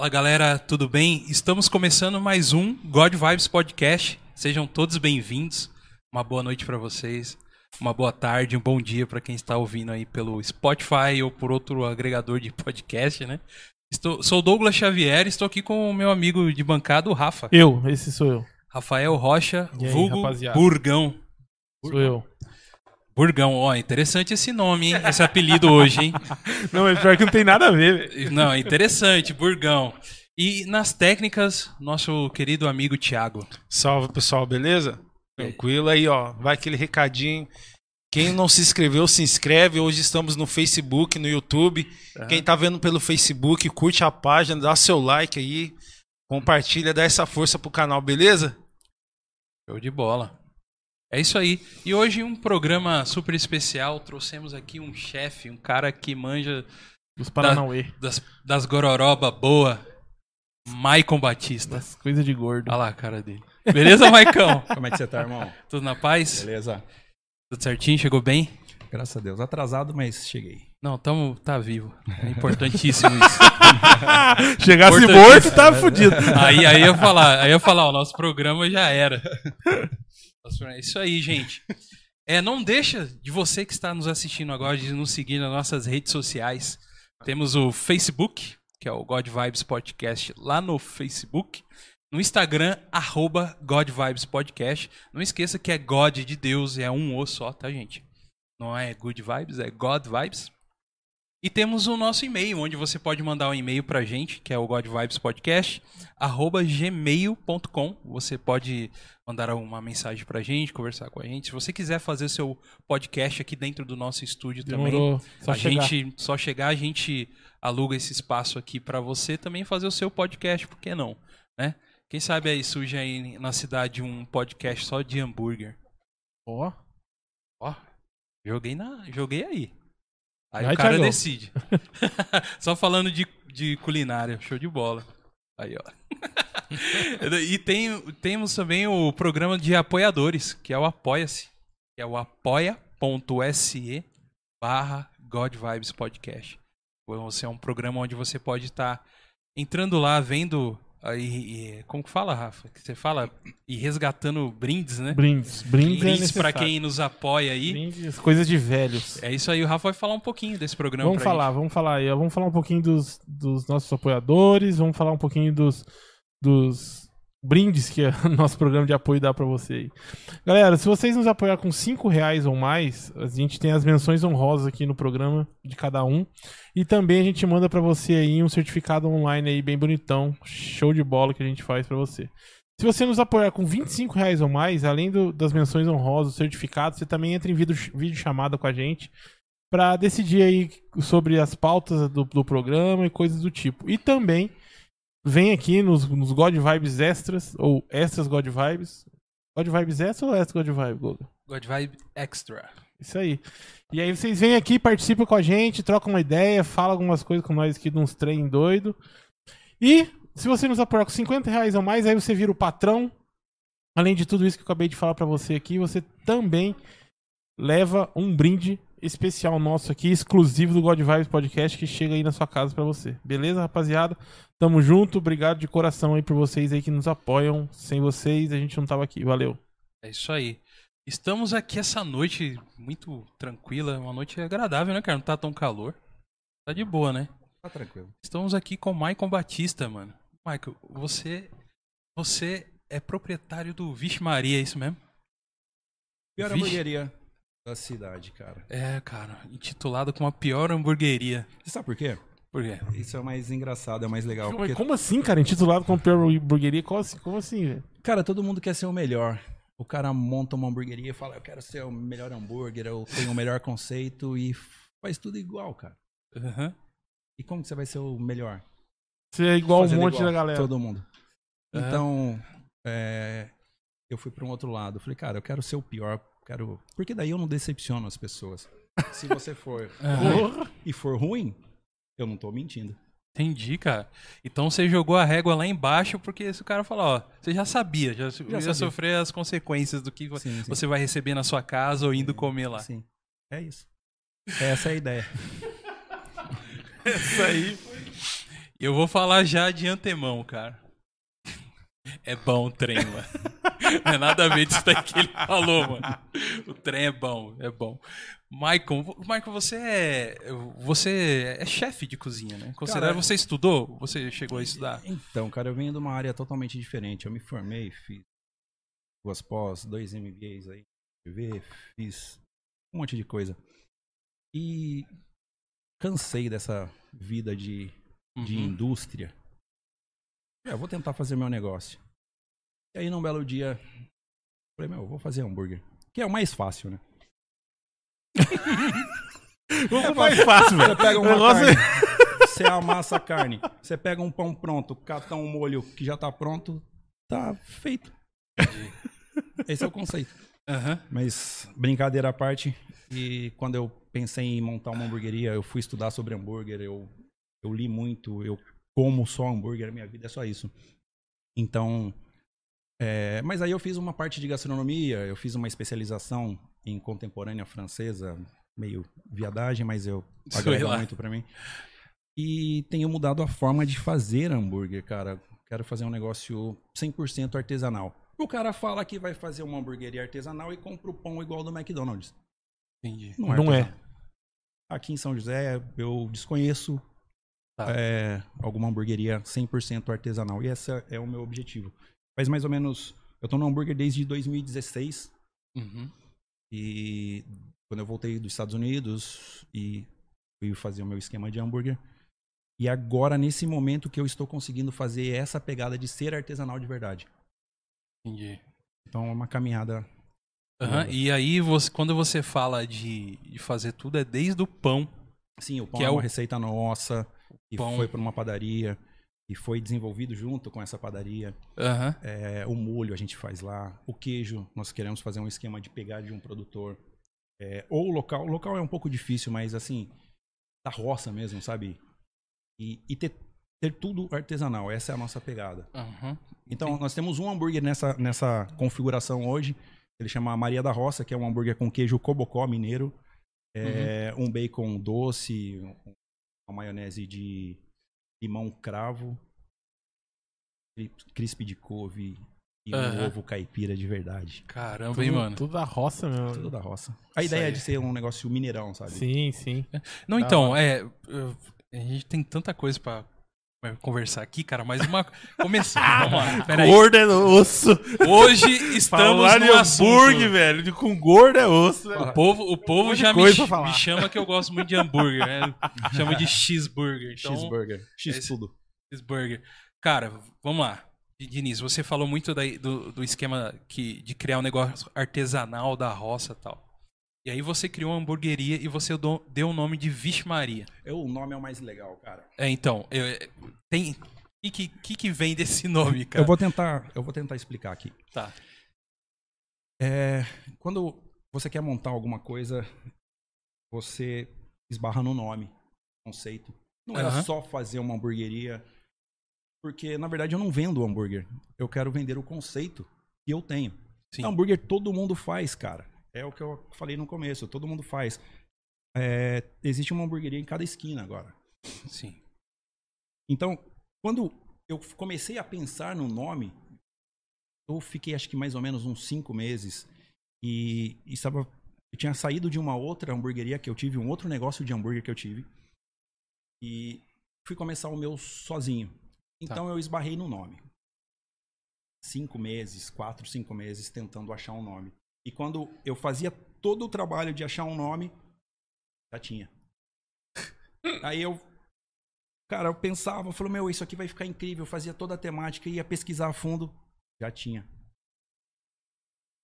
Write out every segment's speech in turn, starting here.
Fala galera, tudo bem? Estamos começando mais um God Vibes Podcast. Sejam todos bem-vindos. Uma boa noite para vocês, uma boa tarde, um bom dia para quem está ouvindo aí pelo Spotify ou por outro agregador de podcast, né? Estou, sou Douglas Xavier, estou aqui com o meu amigo de bancada, o Rafa. Eu, esse sou eu. Rafael Rocha, E aí, vulgo rapaziada? Burgão. Sou eu. Burgão, ó, interessante esse nome, hein? Esse apelido hoje, hein? Não, mas pior que não tem nada a ver. Não, interessante, Burgão. E nas técnicas, nosso querido amigo Thiago. Salve pessoal, beleza? Tranquilo aí, ó. Vai aquele recadinho. Quem não se inscreveu, se inscreve. Hoje estamos no Facebook, no YouTube. Quem tá vendo pelo Facebook, curte a página, dá seu like aí. Compartilha, dá essa força pro canal, beleza? Show de bola. É isso aí. E hoje um programa super especial. Trouxemos aqui um chefe, um cara que manja Os Paranauê. das, das gororoba boa, Maicon Batista. Das coisas de gordo. Olha lá a cara dele. Beleza, Maicon? Como é que você tá, irmão? Tudo na paz? Beleza? Tudo certinho? Chegou bem? Graças a Deus. Atrasado, mas cheguei. Não, tamo, tá vivo. É importantíssimo isso. Chegasse morto, tá fudido. Aí, aí eu ia falar, aí eu ia falar, o nosso programa já era. É isso aí, gente. É, não deixa de você que está nos assistindo agora de nos seguir nas nossas redes sociais. Temos o Facebook, que é o God Vibes Podcast, lá no Facebook. No Instagram, arroba God Vibes Podcast. Não esqueça que é God de Deus, é um O só, tá, gente? Não é Good Vibes, é God Vibes. E temos o nosso e-mail, onde você pode mandar um e-mail pra gente, que é o godvibespodcast, arroba gmail.com. Você pode mandar uma mensagem pra gente, conversar com a gente. Se você quiser fazer seu podcast aqui dentro do nosso estúdio também, Demorou. Só a chegar. gente só chegar, a gente aluga esse espaço aqui pra você também fazer o seu podcast, por que não, né? Quem sabe aí surge aí na cidade um podcast só de hambúrguer. Ó, Ó, joguei na, joguei aí. Aí Vai, o cara decide. Só falando de, de culinária, show de bola. Aí, ó. e tem, temos também o programa de apoiadores, que é o Apoia-se. Que é o apoia.se barra God Vibes Podcast. Você é um programa onde você pode estar entrando lá, vendo aí, e- como que fala, Rafa? Que você fala e resgatando brindes, né? brindes. Brindes, é Brindes pra necessário. quem nos apoia aí. Brindes, coisas de velhos. É isso aí, o Rafa vai falar um pouquinho desse programa Vamos falar, vamos falar aí. Vamos falar um pouquinho dos, dos nossos apoiadores, vamos falar um pouquinho dos, dos brindes que o nosso programa de apoio dá pra você aí. Galera, se vocês nos apoiar com 5 reais ou mais, a gente tem as menções honrosas aqui no programa de cada um. E também a gente manda pra você aí um certificado online aí bem bonitão, show de bola que a gente faz pra você. Se você nos apoiar com 25 reais ou mais, além do- das menções honrosas, certificados, você também entra em vídeo, vídeo chamada com a gente para decidir aí sobre as pautas do, do programa e coisas do tipo. E também vem aqui nos, nos God Vibes Extras, ou Extras God Vibes. God Vibes Extra ou Extra God Vibes, Goga? God Vibe Extra. Isso aí. E aí vocês vêm aqui, participam com a gente, trocam uma ideia, falam algumas coisas com nós aqui de uns trem doido. E se você nos apoiar com 50 reais ou mais, aí você vira o patrão. Além de tudo isso que eu acabei de falar pra você aqui, você também leva um brinde especial nosso aqui, exclusivo do God Vibes Podcast, que chega aí na sua casa pra você. Beleza, rapaziada? Tamo junto, obrigado de coração aí por vocês aí que nos apoiam. Sem vocês, a gente não tava aqui. Valeu. É isso aí. Estamos aqui essa noite muito tranquila, uma noite agradável, né, cara? Não tá tão calor. Tá de boa, né? Tá tranquilo. Estamos aqui com o Maicon Batista, mano. Michael, você você é proprietário do Vixe Maria, é isso mesmo? Pior Vixe. hamburgueria da cidade, cara. É, cara, intitulado como a pior hamburgueria. Você sabe por quê? Por quê? Isso é o mais engraçado, é o mais legal. Porque, como assim, cara? Intitulado como pior hamburgueria? Como assim, como assim velho? cara, todo mundo quer ser o melhor. O cara monta uma hamburgueria e fala, eu quero ser o melhor hambúrguer, eu tenho o melhor conceito e faz tudo igual, cara. Aham. E como que você vai ser o melhor? Você é igual um Fazendo monte igual, da galera. Todo mundo. Aham. Então, é, eu fui para um outro lado. Eu falei, cara, eu quero ser o pior. Quero... Porque daí eu não decepciono as pessoas. Se você for. Porra. e for ruim, eu não tô mentindo. Entendi, cara. Então você jogou a régua lá embaixo porque se o cara falar, ó, você já sabia, já, ia sabia. sofrer as consequências do que Sim, sim. você vai receber na sua casa ou indo comer lá. Sim. É isso. Essa é a ideia. Isso aí. Eu vou falar já de antemão, cara. É bom o trem, mano. Não é nada a ver disso daí que ele falou, mano. O trem é bom, é bom. Michael, Michael, você é. Você é chefe de cozinha, né? Cara, você estudou? Você chegou a estudar? Então, cara, eu venho de uma área totalmente diferente. Eu me formei, fiz duas pós, dois MBAs aí, TV, fiz um monte de coisa. E cansei dessa vida de, de Uhum. indústria. É, eu vou tentar fazer meu negócio. E aí, num belo dia, falei, meu, eu vou fazer hambúrguer. Que é o mais fácil, né? É mais fácil, velho. Você pega O uma negócio é- carne, você amassa a carne, você pega um pão pronto, cata um molho que já tá pronto, tá feito. Esse é o conceito. Aham. Mas brincadeira à parte, e quando eu pensei em montar uma hamburgueria, eu fui estudar sobre hambúrguer, eu, eu li muito, eu como só hambúrguer, minha vida é só isso. Então, é, mas aí eu fiz uma parte de gastronomia, eu fiz uma especialização em contemporânea francesa, meio viadagem, mas eu agrega muito pra mim. E tenho mudado a forma de fazer hambúrguer, cara. Quero fazer um negócio 100% artesanal. O cara fala que vai fazer uma hamburgueria artesanal e compra o pão igual do McDonald's. Entendi. Não é. Não é. Aqui em São José, eu desconheço Tá. é, alguma hamburgueria 100% artesanal. E esse é o meu objetivo. Faz mais ou menos. Eu tô no hambúrguer desde 2016. Uhum. E quando eu voltei dos Estados Unidos e fui fazer o meu esquema de hambúrguer. E agora, nesse momento, que eu estou conseguindo fazer essa pegada de ser artesanal de verdade. Entendi. Então é uma caminhada. Longa. E aí, você, quando você fala de, de fazer tudo, é desde o pão. Sim, o pão Que é, é uma o- receita nossa. E pão. foi para uma padaria. E foi desenvolvido junto com essa padaria. Aham. É, o molho a gente faz lá. O queijo, nós queremos fazer um esquema de pegar de um produtor. É, ou o local. O local é um pouco difícil, mas assim, da roça mesmo, sabe? E, e ter, ter tudo artesanal. Essa é a nossa pegada. Aham. Então, nós temos um hambúrguer nessa, nessa configuração hoje. Ele chama Maria da Roça, que é um hambúrguer com queijo cobocó mineiro. É, Um bacon doce, uma maionese de limão cravo, cri- crisp de couve e um Aham. ovo caipira de verdade. Caramba, hein, Tudo- mano? Tudo da roça mesmo. Tudo da roça. A Isso ideia aí. é de ser um negócio mineirão, sabe? Sim, sim. Não, então, é. A gente tem tanta coisa pra conversar aqui, cara, mas uma. Começando, vamos lá. Peraí. Gordo é osso. Hoje estamos Falar de no hambúrguer, velho. De, com gordo é osso. né? O povo, o povo já me, me chama que eu gosto muito de hambúrguer, né? Chama de cheeseburger. Então, Cheeseburger. X tudo. cheeseburger. Cara, vamos lá. Diniz, você falou muito daí do, do esquema que, de criar um negócio artesanal da roça e tal. E aí você criou uma hamburgueria e você deu o nome de Vixe Maria. Eu, o nome é o mais legal, cara. É, então, eu- tem. O que, que, que vem desse nome, cara? Eu vou tentar, eu vou tentar explicar aqui. Tá. É, quando você quer montar alguma coisa, você esbarra no nome, conceito. Não era Aham. só fazer uma hamburgueria, porque na verdade eu não vendo hambúrguer. Eu quero vender o conceito que eu tenho. Sim. Hambúrguer todo mundo faz, cara. É o que eu falei no começo, todo mundo faz. É, existe uma hamburgueria em cada esquina agora. Sim. Então, quando eu comecei a pensar no nome, eu fiquei acho que mais ou menos uns cinco meses e, estava, eu tinha saído de uma outra hamburgueria que eu tive, um outro negócio de hambúrguer que eu tive e fui começar o meu sozinho. Então eu esbarrei no nome. Cinco meses, quatro, cinco meses tentando achar um nome. E quando eu fazia todo o trabalho de achar um nome, já tinha. Aí eu Cara, eu pensava, eu falei, meu, isso aqui vai ficar incrível. Eu fazia toda a temática, ia pesquisar a fundo. Já tinha.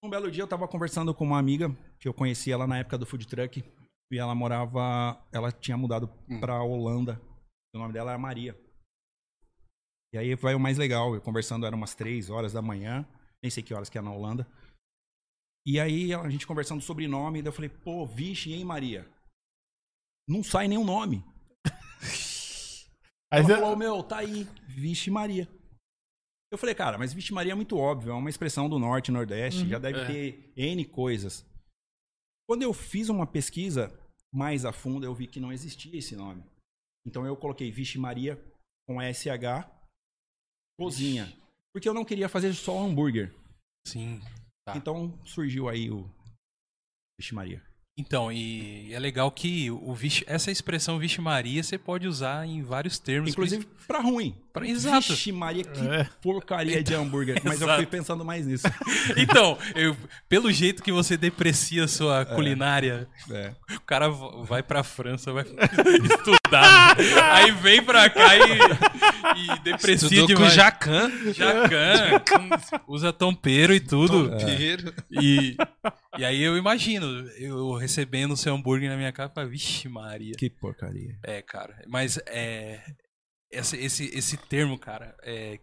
Um belo dia eu tava conversando com uma amiga que eu conhecia ela na época do food truck. E ela morava. Ela tinha mudado Hum. pra Holanda. O nome dela era Maria. E aí vai o mais legal. Eu conversando, era umas três horas da manhã. Nem sei que horas que é na Holanda. E aí a gente conversando sobre nome. Daí eu falei, pô, vixe, hein, Maria? Não sai nenhum nome. Aí Ela falou, meu, tá aí, Vixe Maria. Eu falei, cara, mas Vixe Maria é muito óbvio, é uma expressão do norte e nordeste, já deve é. ter N coisas. Quando eu fiz uma pesquisa mais a fundo, eu vi que não existia esse nome. Então eu coloquei Vixe Maria com SH, cozinha. Porque eu não queria fazer só hambúrguer. Sim. Tá. Então surgiu aí o Vixe Maria. Então, e é legal que o vixe, essa expressão Vixe Maria você pode usar em vários termos. Inclusive pra ruim. Pra- exato. Vixe Maria, que É. porcaria de hambúrguer. Mas eu Exato. fui pensando mais nisso. Então, eu- pelo jeito que você deprecia a sua É. culinária, É. o cara vai pra França, vai estudar. aí vem pra cá e, e deprecia Estudou com o demais. Jacan. Jacan, com- usa tompeiro e tudo. Tompeiro. E, e aí eu imagino, eu recebendo o seu hambúrguer na minha casa, falo, vixe Maria. Que porcaria. É, cara. Mas é. Esse, esse, esse termo, cara, é,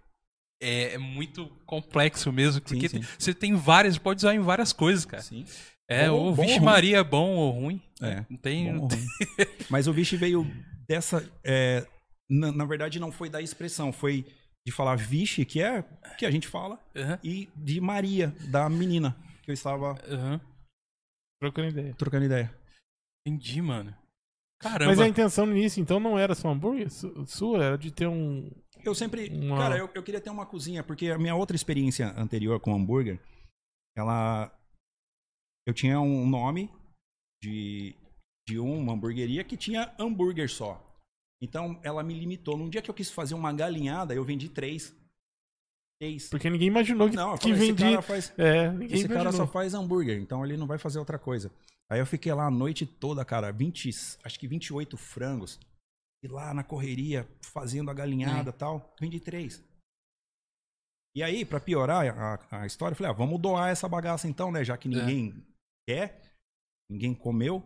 é, é muito complexo mesmo. Porque sim. tem- você tem várias, pode usar em várias coisas, cara. Sim. É, Bom- o Vixe. Maria é bom ou ruim. É. Não tem. Mas o vixe veio dessa. é, na, na verdade, não foi da expressão, foi de falar vixe, que é o que a gente fala, Aham, e de Maria, da menina, que eu estava aham. Trocando ideia. trocando ideia. Entendi, mano. Caramba. Mas a intenção no início, então, não era só hambúrguer su- sua, era de ter um. Eu sempre. Uma- Cara, eu, eu queria ter uma cozinha, porque a minha outra experiência anterior com hambúrguer, ela. Eu tinha um nome de, de uma hamburgueria que tinha hambúrguer só. Então ela me limitou. Num dia que eu quis fazer uma galinhada, eu vendi três. Três. Porque ninguém imaginou que, Não, eu que falei, esse vendia. cara faz. É, Esse cara só faz hambúrguer, então ele não vai fazer outra coisa. Aí eu fiquei lá a noite toda, cara, 20, acho que 28 frangos. E lá na correria, fazendo a galinhada e tal, vendi três. E aí, pra piorar a, a história, eu falei, ah, vamos doar essa bagaça então, né? Já que ninguém quer, ninguém comeu.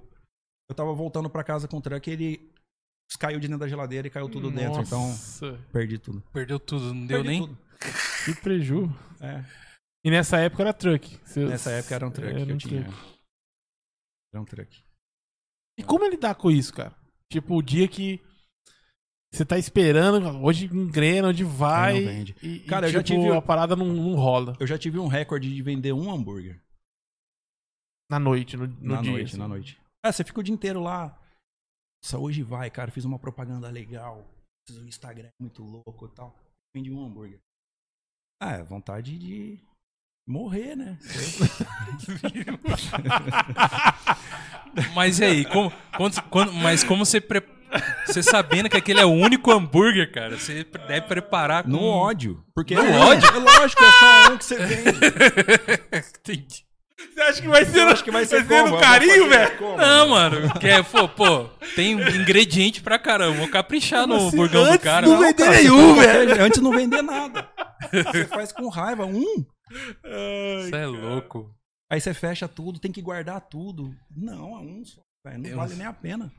Eu tava voltando pra casa com o truck e ele caiu de dentro da geladeira e caiu tudo dentro. Então, Nossa, perdi tudo. Perdeu tudo, não deu Perdi nem. tudo. Que preju. É. E nessa época era truck. Seus- Nessa época era um truck era que eu um tinha. truck. Era um truck. E como ele lidar com isso, cara? Tipo, o dia que você tá esperando, hoje engrena, onde vai. Não. E, Cara, e, eu já tipo, tive- a parada não, não rola Eu já tive um recorde de vender um hambúrguer. na noite, no, no na dia. noite, assim. na noite. Ah, você fica o dia inteiro lá. Nossa, hoje vai, cara. Fiz uma propaganda legal. Um Instagram muito louco e tal. Vendi um hambúrguer. Ah, é vontade de morrer, né? Mas e aí, como, quando- quando- mas como você. Pre... Você sabendo que aquele é o único hambúrguer, cara, você deve preparar com. No ódio. Porque No é, ódio? É lógico, é só um que você vende. Entendi. Você acha que vai ser, acho que vai ser vai ser como? no vou carinho, velho? Não, mano, que é, pô, pô, tem ingrediente pra caramba. Vou caprichar no Você burgão do antes cara. não Não, vender Cara, nenhum, velho. Antes não vender nada. Você faz com raiva. Um. Você é louco. Aí você fecha tudo, tem que guardar tudo. Não, é um só. Não Deus. vale nem a pena.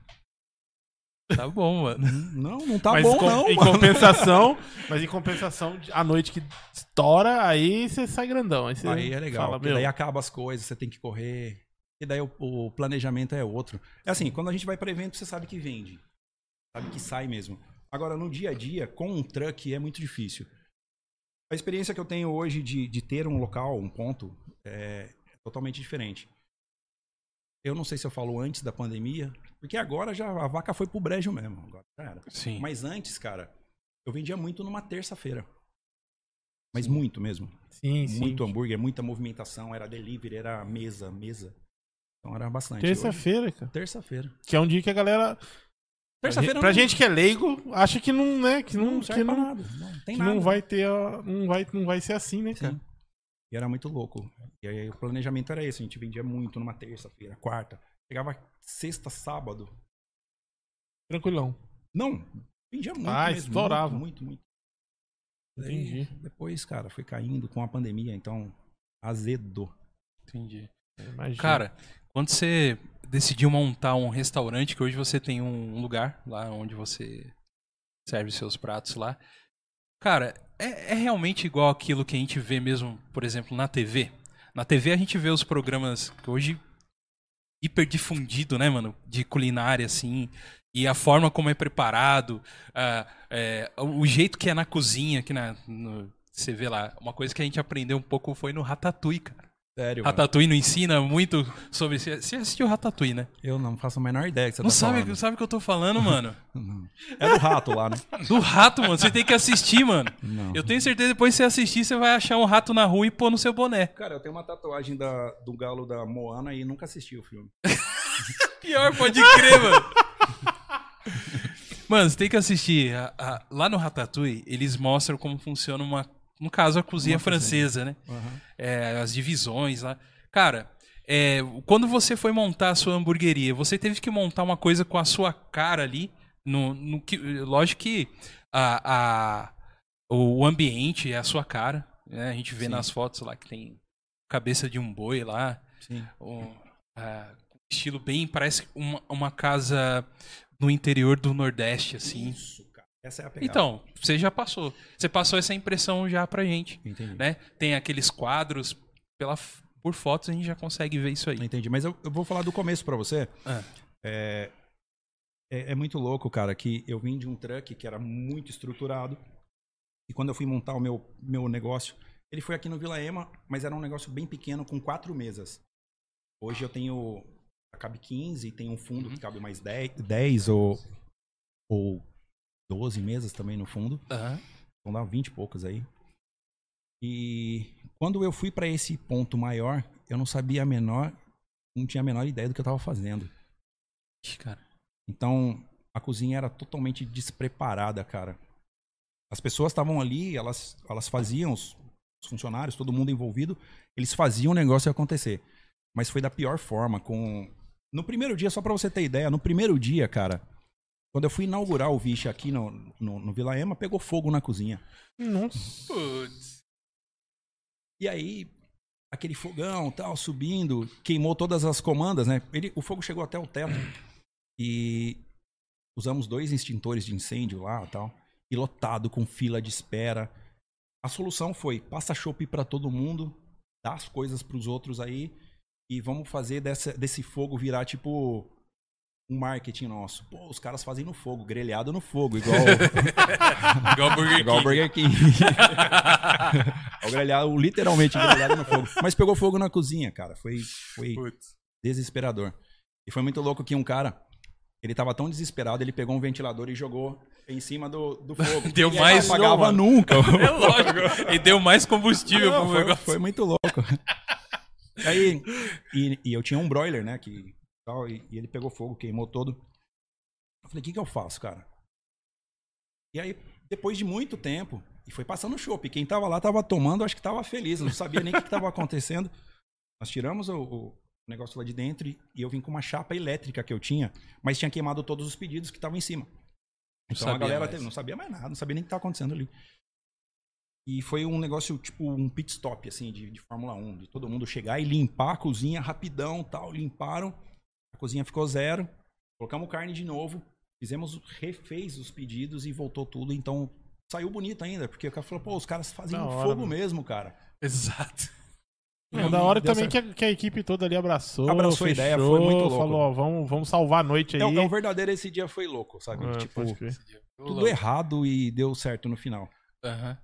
Tá bom, mano. Não, não tá mas bom, com- não. em mano. compensação, mas em compensação, a noite que estoura, aí você sai grandão. Aí, você Aí é legal, Fala, meu, daí acaba as coisas, você tem que correr. E daí o, o planejamento é outro. É assim, quando a gente vai para evento, você sabe que vende. Sabe que sai mesmo. Agora, no dia a dia, com um truck é muito difícil. A experiência que eu tenho hoje de, de ter um local, um ponto, é totalmente diferente. Eu não sei se eu falo antes da pandemia, porque agora já a vaca foi pro brejo mesmo. Agora já era. Sim. Mas antes, cara, eu vendia muito numa terça-feira. Mas muito mesmo. sim, sim. Muito hambúrguer, muita movimentação, era delivery, era mesa, mesa. Então era bastante. Terça-feira, cara. Terça-feira. Que é um dia que a galera. Terça-feira Pra não- gente que é leigo, acha que não, né? Que não, não que não, nada. Não tem que nada. não vai ter. a- Não vai, não vai ser assim, né, cara? Sim. E era muito louco. E aí o planejamento era esse, a gente vendia muito numa terça-feira, quarta. Chegava sexta, sábado. Tranquilão. Não, vendia muito Ah, mesmo. estourava. Muito, muito, muito. Entendi. Depois, cara, foi caindo com a pandemia, então azedou. Entendi. Imagina. Cara, quando você decidiu montar um restaurante, que hoje você tem um lugar lá onde você serve seus pratos lá. Cara, é, é realmente igual aquilo que a gente vê mesmo, por exemplo, na TV? Na TV a gente vê os programas que hoje hiper difundido, né, mano? De culinária, assim. E a forma como é preparado, é, o jeito que é na cozinha, que na, no- você vê lá. Uma coisa que a gente aprendeu um pouco foi no Ratatouille, cara. Sério, mano. Ratatouille não ensina muito sobre. Você assistiu Ratatouille, né? Eu não faço a menor ideia que você Não tá sabe, falando. sabe o que eu tô falando, mano? Não. É do rato lá, né? Do rato, mano. Você tem que assistir, mano. Não. Eu tenho certeza que depois que você assistir, você vai achar um rato na rua e pôr no seu boné. Cara, eu tenho uma tatuagem da, do galo da Moana e nunca assisti o filme. Pior, pode crer, mano. Mano, você tem que assistir. A- a- lá no Ratatouille, eles mostram como funciona uma. No caso, a cozinha Uma cozinha. francesa, né? Aham. É, as divisões lá. Cara, é, quando você foi montar a sua hamburgueria, você teve que montar uma coisa com a sua cara ali. No, no que, lógico que a, a- o ambiente é a sua cara. né? A gente vê Sim. nas fotos lá que tem cabeça de um boi lá. Sim. um, estilo bem. Parece uma, uma casa no interior do Nordeste, assim. Isso. Essa é a pegada. Então, você já passou. Você passou essa impressão já pra gente, Entendi. né? Tem aqueles quadros, pela, por fotos a gente já consegue ver isso aí. Entendi. Mas eu, eu vou falar do começo pra você. Ah. É, é, é muito louco, cara, que eu vim de um truck que era muito estruturado. E quando eu fui montar o meu, meu negócio, ele foi aqui no Vila Ema, mas era um negócio bem pequeno, com quatro mesas. Hoje eu tenho. Cabe 15, tem um fundo Uhum. que cabe mais 10, 10 ou, ou 12 mesas também no fundo. Aham. Então dá 20 e poucas aí. E quando eu fui pra esse ponto maior, eu não sabia a menor, não tinha a menor ideia do que eu tava fazendo. Cara. Então a cozinha era totalmente despreparada, cara. As pessoas estavam ali, elas, elas faziam, os, os funcionários, todo mundo envolvido, eles faziam o negócio acontecer. Mas foi da pior forma, com... No primeiro dia, só pra você ter ideia, no primeiro dia, cara, quando eu fui inaugurar o Vixe aqui no, no, no Vila Ema, pegou fogo na cozinha. Nossa. Putz. E aí, aquele fogão, tal, subindo, queimou todas as comandas, né? Ele, o fogo chegou até o teto. E usamos dois extintores de incêndio lá, tal, e lotado com fila de espera. A solução foi: passa chopp para todo mundo, dá as coisas para os outros aí e vamos fazer dessa, desse fogo virar tipo um marketing nosso. Pô, os caras fazem no fogo, grelhado no fogo, igual Igual Burger igual o King. Burger King. o grelhado, literalmente grelhado no fogo. Mas pegou fogo na cozinha, cara. Foi, foi Putz. desesperador. E foi muito louco que um cara, ele tava tão desesperado, ele pegou um ventilador e jogou em cima do, do fogo. Deu Ninguém mais- apagava não, nunca. É lógico. E deu mais combustível Não, pro foi, negócio. foi muito louco. Aí, e, e eu tinha um broiler, né? Que, tal, e, e ele pegou fogo, queimou todo. Eu falei, o que, que eu faço, cara? E aí, depois de muito tempo, e foi passando o chopp. Quem tava lá tava tomando, acho que tava feliz, não sabia nem o que, que tava acontecendo. Nós tiramos o, o negócio lá de dentro e, eu vim com uma chapa elétrica que eu tinha, mas tinha queimado todos os pedidos que estavam em cima. Então a galera teve- não sabia mais nada, não sabia nem o que estava acontecendo ali. E foi um negócio, tipo, um pit stop, assim, de, de Fórmula 1. De todo mundo chegar e limpar a cozinha rapidão tal. Limparam. A cozinha ficou zero. Colocamos carne de novo. Fizemos, refez os pedidos e voltou tudo. Então, saiu bonito ainda. Porque o cara falou, pô, os caras fazem hora, fogo mano. mesmo, cara. Exato. É, E da hora também que a, que a equipe toda ali abraçou. Abraçou a ideia, fechou, foi muito louco. Falou, ó, vamos, vamos salvar a noite aí. É, o- é o verdadeiro, esse dia foi louco, sabe? É, tipo, tudo errado e deu certo no final. Aham.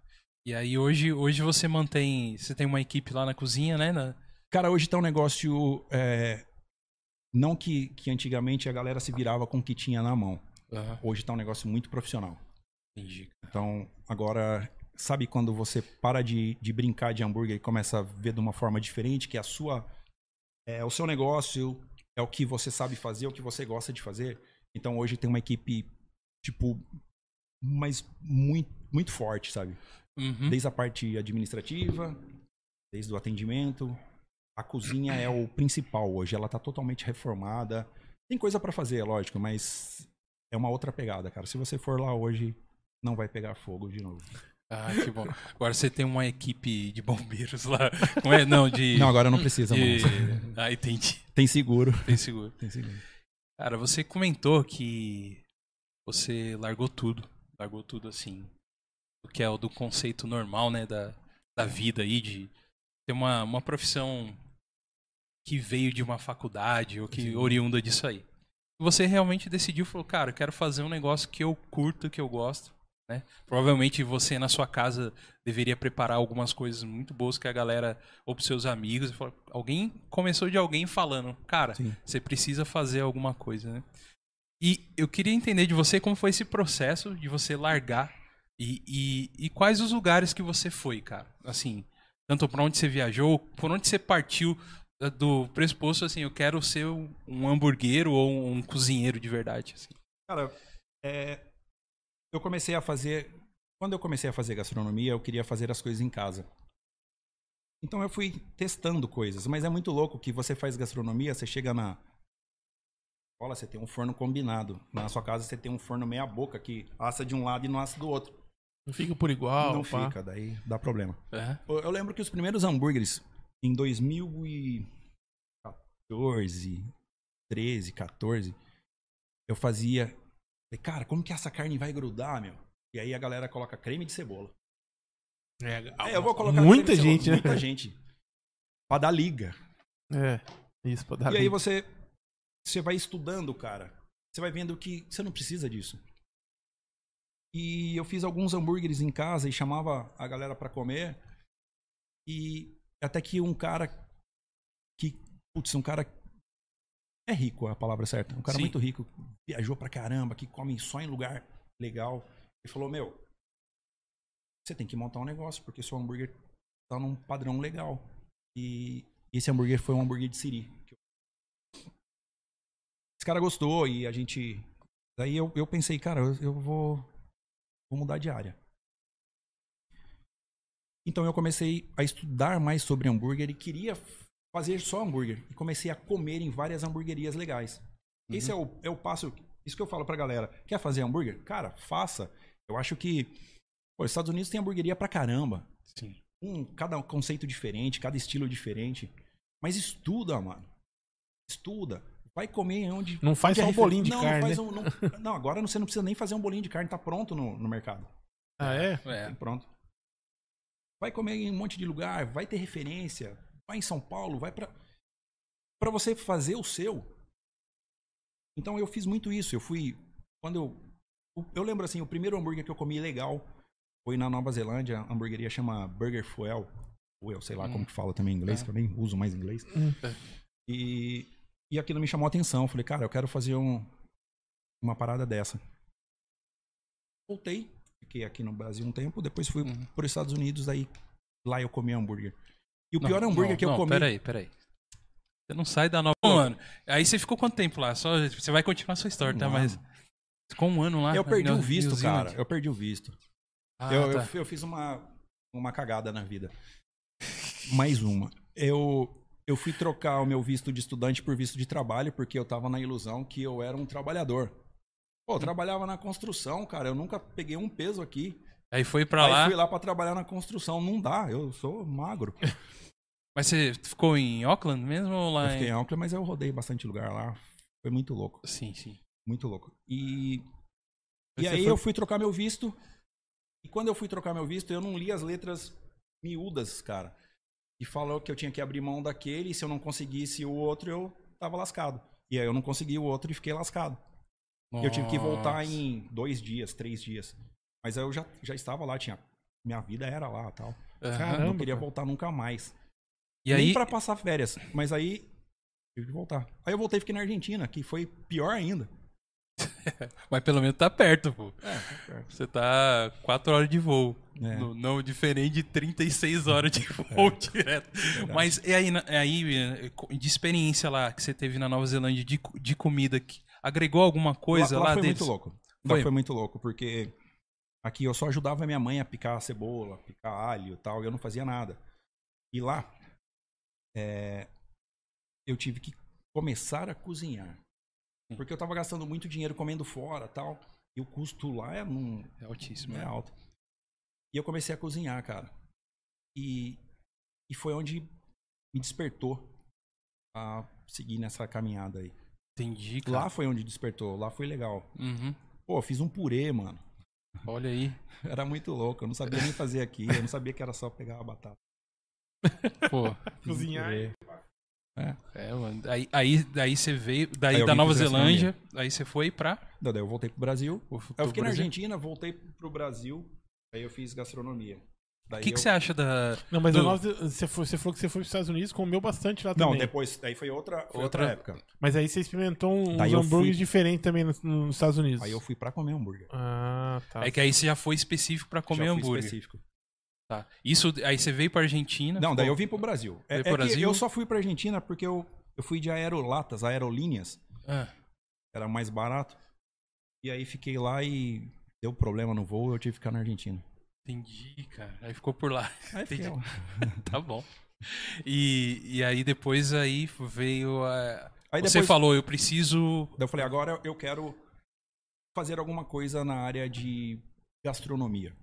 E aí hoje, hoje você mantém. Você tem uma equipe lá na cozinha, né? Na- Cara, hoje tá um negócio. é, Não que, que antigamente a galera se virava com o que tinha na mão. Aham. Hoje tá um negócio muito profissional. Entendi. Então, agora, sabe quando você para de, de brincar de hambúrguer e começa a ver de uma forma diferente, que é a sua. É o seu negócio, é o que você sabe fazer, é o que você gosta de fazer. Então, hoje tem uma equipe, tipo, mas muito, muito forte, sabe? Uhum. Desde a parte administrativa, desde o atendimento. A cozinha é o principal hoje. Ela tá totalmente reformada. Tem coisa pra fazer, é lógico, mas é uma outra pegada, cara. Se você for lá hoje, não vai pegar fogo de novo. Ah, que bom. Agora você tem uma equipe de bombeiros lá. Não, é? não de. Não, agora não precisa de... mais. Ah, entendi. Tem seguro. Tem seguro. Tem seguro. Cara, você comentou que você largou tudo. Largou tudo assim. O que é o do conceito normal, né? Da, da vida aí, de ter uma, uma profissão que veio de uma faculdade ou que Sim. oriunda disso aí. Você realmente decidiu, falou, cara, eu quero fazer um negócio que eu curto, que eu gosto. né? Provavelmente você na sua casa deveria preparar algumas coisas muito boas que a galera, ou pros seus amigos, alguém começou de alguém falando, cara, Sim. você precisa fazer alguma coisa, né? E eu queria entender de você como foi esse processo de você largar e, e, e quais os lugares que você foi, cara. Assim, tanto pra onde você viajou, por onde você partiu do pressuposto, assim, eu quero ser um hamburguero ou um cozinheiro de verdade. assim. Cara, é, eu comecei a fazer. Quando eu comecei a fazer gastronomia, eu queria fazer as coisas em casa. Então eu fui testando coisas, mas é muito louco que você faz gastronomia, você chega na escola, você tem um forno combinado. Na sua casa você tem um forno meia boca que assa de um lado e não assa do outro. Não fica por igual, não pá. fica, daí dá problema. É. Eu eu lembro que os primeiros hambúrgueres em 2014, 13, 14, eu fazia. Falei, cara, como que essa carne vai grudar, meu? E aí a galera coloca creme de cebola. É, eu vou colocar Muita creme de gente, cebola, né? Muita gente. Pra dar liga. É, isso, pra dar E aí bem. você, você vai estudando, cara. Você vai vendo que você não precisa disso. E eu fiz alguns hambúrgueres em casa e chamava a galera pra comer. E até que um cara que, putz, um cara é rico, é a palavra certa. Um cara Sim. muito rico, viajou pra caramba, que come só em lugar legal. E falou: "Meu, você tem que montar um negócio, porque seu hambúrguer tá num padrão legal". E esse hambúrguer foi um hambúrguer de siri. Esse cara gostou e a gente. Daí eu, eu pensei, cara, eu, eu vou, vou mudar de área. Então eu comecei a estudar mais sobre hambúrguer e queria fazer só hambúrguer. E comecei a comer em várias hamburguerias legais. Esse é o, é o passo. Isso que eu falo pra galera. Quer fazer hambúrguer? Cara, faça. Eu acho que. Pô, os Estados Unidos tem hamburgueria pra caramba Sim. um, cada conceito diferente, cada estilo diferente. Mas estuda, mano. Estuda. Vai comer onde. Não faz onde é só um refer- bolinho de não, carne, Não, faz né? um, não, não, agora você não precisa nem fazer um bolinho de carne, tá pronto no, no mercado. Ah, é? É. Tá pronto. Vai comer em um monte de lugar, vai ter referência. Vai em São Paulo, vai pra. Pra você fazer o seu. Então eu fiz muito isso. Eu fui. Quando eu. Eu lembro assim, o primeiro hambúrguer que eu comi legal foi na Nova Zelândia. A hamburgueria chama Burger Fuel. Ou eu sei lá Hum. como que fala também em inglês, É. que eu nem uso mais inglês. Hum. E, e aquilo me chamou a atenção. Eu falei, cara, eu quero fazer um, uma parada dessa. Voltei, fiquei aqui no Brasil um tempo, depois fui Uhum. para os Estados Unidos, aí lá eu comi hambúrguer. E o Não, pior hambúrguer não, que eu não, comi. Peraí, peraí. Você não sai da nova. Um ano. Aí você ficou quanto tempo lá? Só, você vai continuar a sua história, tá? Mas. Ficou um ano lá. Eu perdi o visto, cara. Eu perdi o visto. Ah, eu, eu tá. fi- eu fiz uma, uma cagada na vida. Mais uma. Eu, eu fui trocar o meu visto de estudante por visto de trabalho, porque eu tava na ilusão que eu era um trabalhador. Pô, eu trabalhava na construção, cara. Eu nunca peguei um peso aqui. Aí foi pra Aí lá. fui lá pra trabalhar na construção. Não dá, eu sou magro. Mas você ficou em Auckland mesmo ou lá Eu fiquei em. Auckland, mas eu rodei bastante lugar lá. Foi muito louco. Sim, sim. Muito louco. E, e aí foi- eu fui trocar meu visto. E quando eu fui trocar meu visto, eu não li as letras miúdas, cara. E falou que eu tinha que abrir mão daquele, e se eu não conseguisse o outro, eu tava lascado. E aí eu não consegui o outro e fiquei lascado. E eu tive que voltar Nossa. em dois dias, três dias. Mas aí eu já, já estava lá, tinha. Minha vida era lá tal. Aham. Caramba. não queria voltar nunca mais. E Nem aí. pra passar férias. Mas aí. Tive que voltar. Aí eu voltei e fiquei na Argentina, que foi pior ainda. Mas pelo menos tá perto, pô. É, tá perto. Você tá 4 horas de voo. É. No- não diferente de 36 horas de voo direto. Mas e aí, aí, eh, de experiência lá que você teve na Nova Zelândia de, de comida, que agregou alguma coisa lá, lá, lá foi deles? muito louco. Foi? Lá foi muito louco, porque aqui eu só ajudava minha mãe a picar cebola, picar alho e tal, e eu não fazia nada. E lá, é, eu tive que começar a cozinhar. Hum. Porque eu tava gastando muito dinheiro comendo fora tal, e o custo lá é, num, É altíssimo. é né? alto. E eu comecei a cozinhar, cara. E, e foi onde me despertou a seguir nessa caminhada aí. Entendi, cara. Lá foi onde despertou, lá foi legal. Uhum. Pô, eu fiz um purê, mano. Olha aí. Era muito louco, eu não sabia nem fazer aqui, eu não sabia que era só pegar a batata. Pô, Fiz um Cozinhar purê. É, mano. Aí, aí, daí você veio, daí Aí eu da Nova. Zelândia, aí você foi pra. Não, daí eu voltei pro Brasil. pro eu fiquei na Brasil. Argentina, voltei pro Brasil. Aí eu fiz gastronomia. Daí O que, que eu- você acha da. Não, mas do- você, foi, você falou que você foi pros Estados Unidos, comeu bastante lá Não, também. depois, daí foi outra, foi Outra- outra época. Mas aí você experimentou uns Daí eu hambúrgueres fui- diferentes também nos, nos Estados Unidos. Aí eu fui pra comer hambúrguer. Ah, tá. É que aí você já foi específico pra comer Já fui hambúrguer. específico. Tá. Isso, aí você veio pra Argentina. Não, daí ficou- eu vim pro Brasil. É, é Brasil? eu só fui pra Argentina porque eu, eu fui de aerolatas, aerolíneas. Ah, Era mais barato. E aí fiquei lá e deu problema no voo eu tive que ficar na Argentina. Entendi, cara. Aí ficou por lá. Aí Entendi. Tá bom. E, e aí depois aí veio a. Aí Você depois, falou, eu preciso. daí eu falei, agora eu quero fazer alguma coisa na área de gastronomia.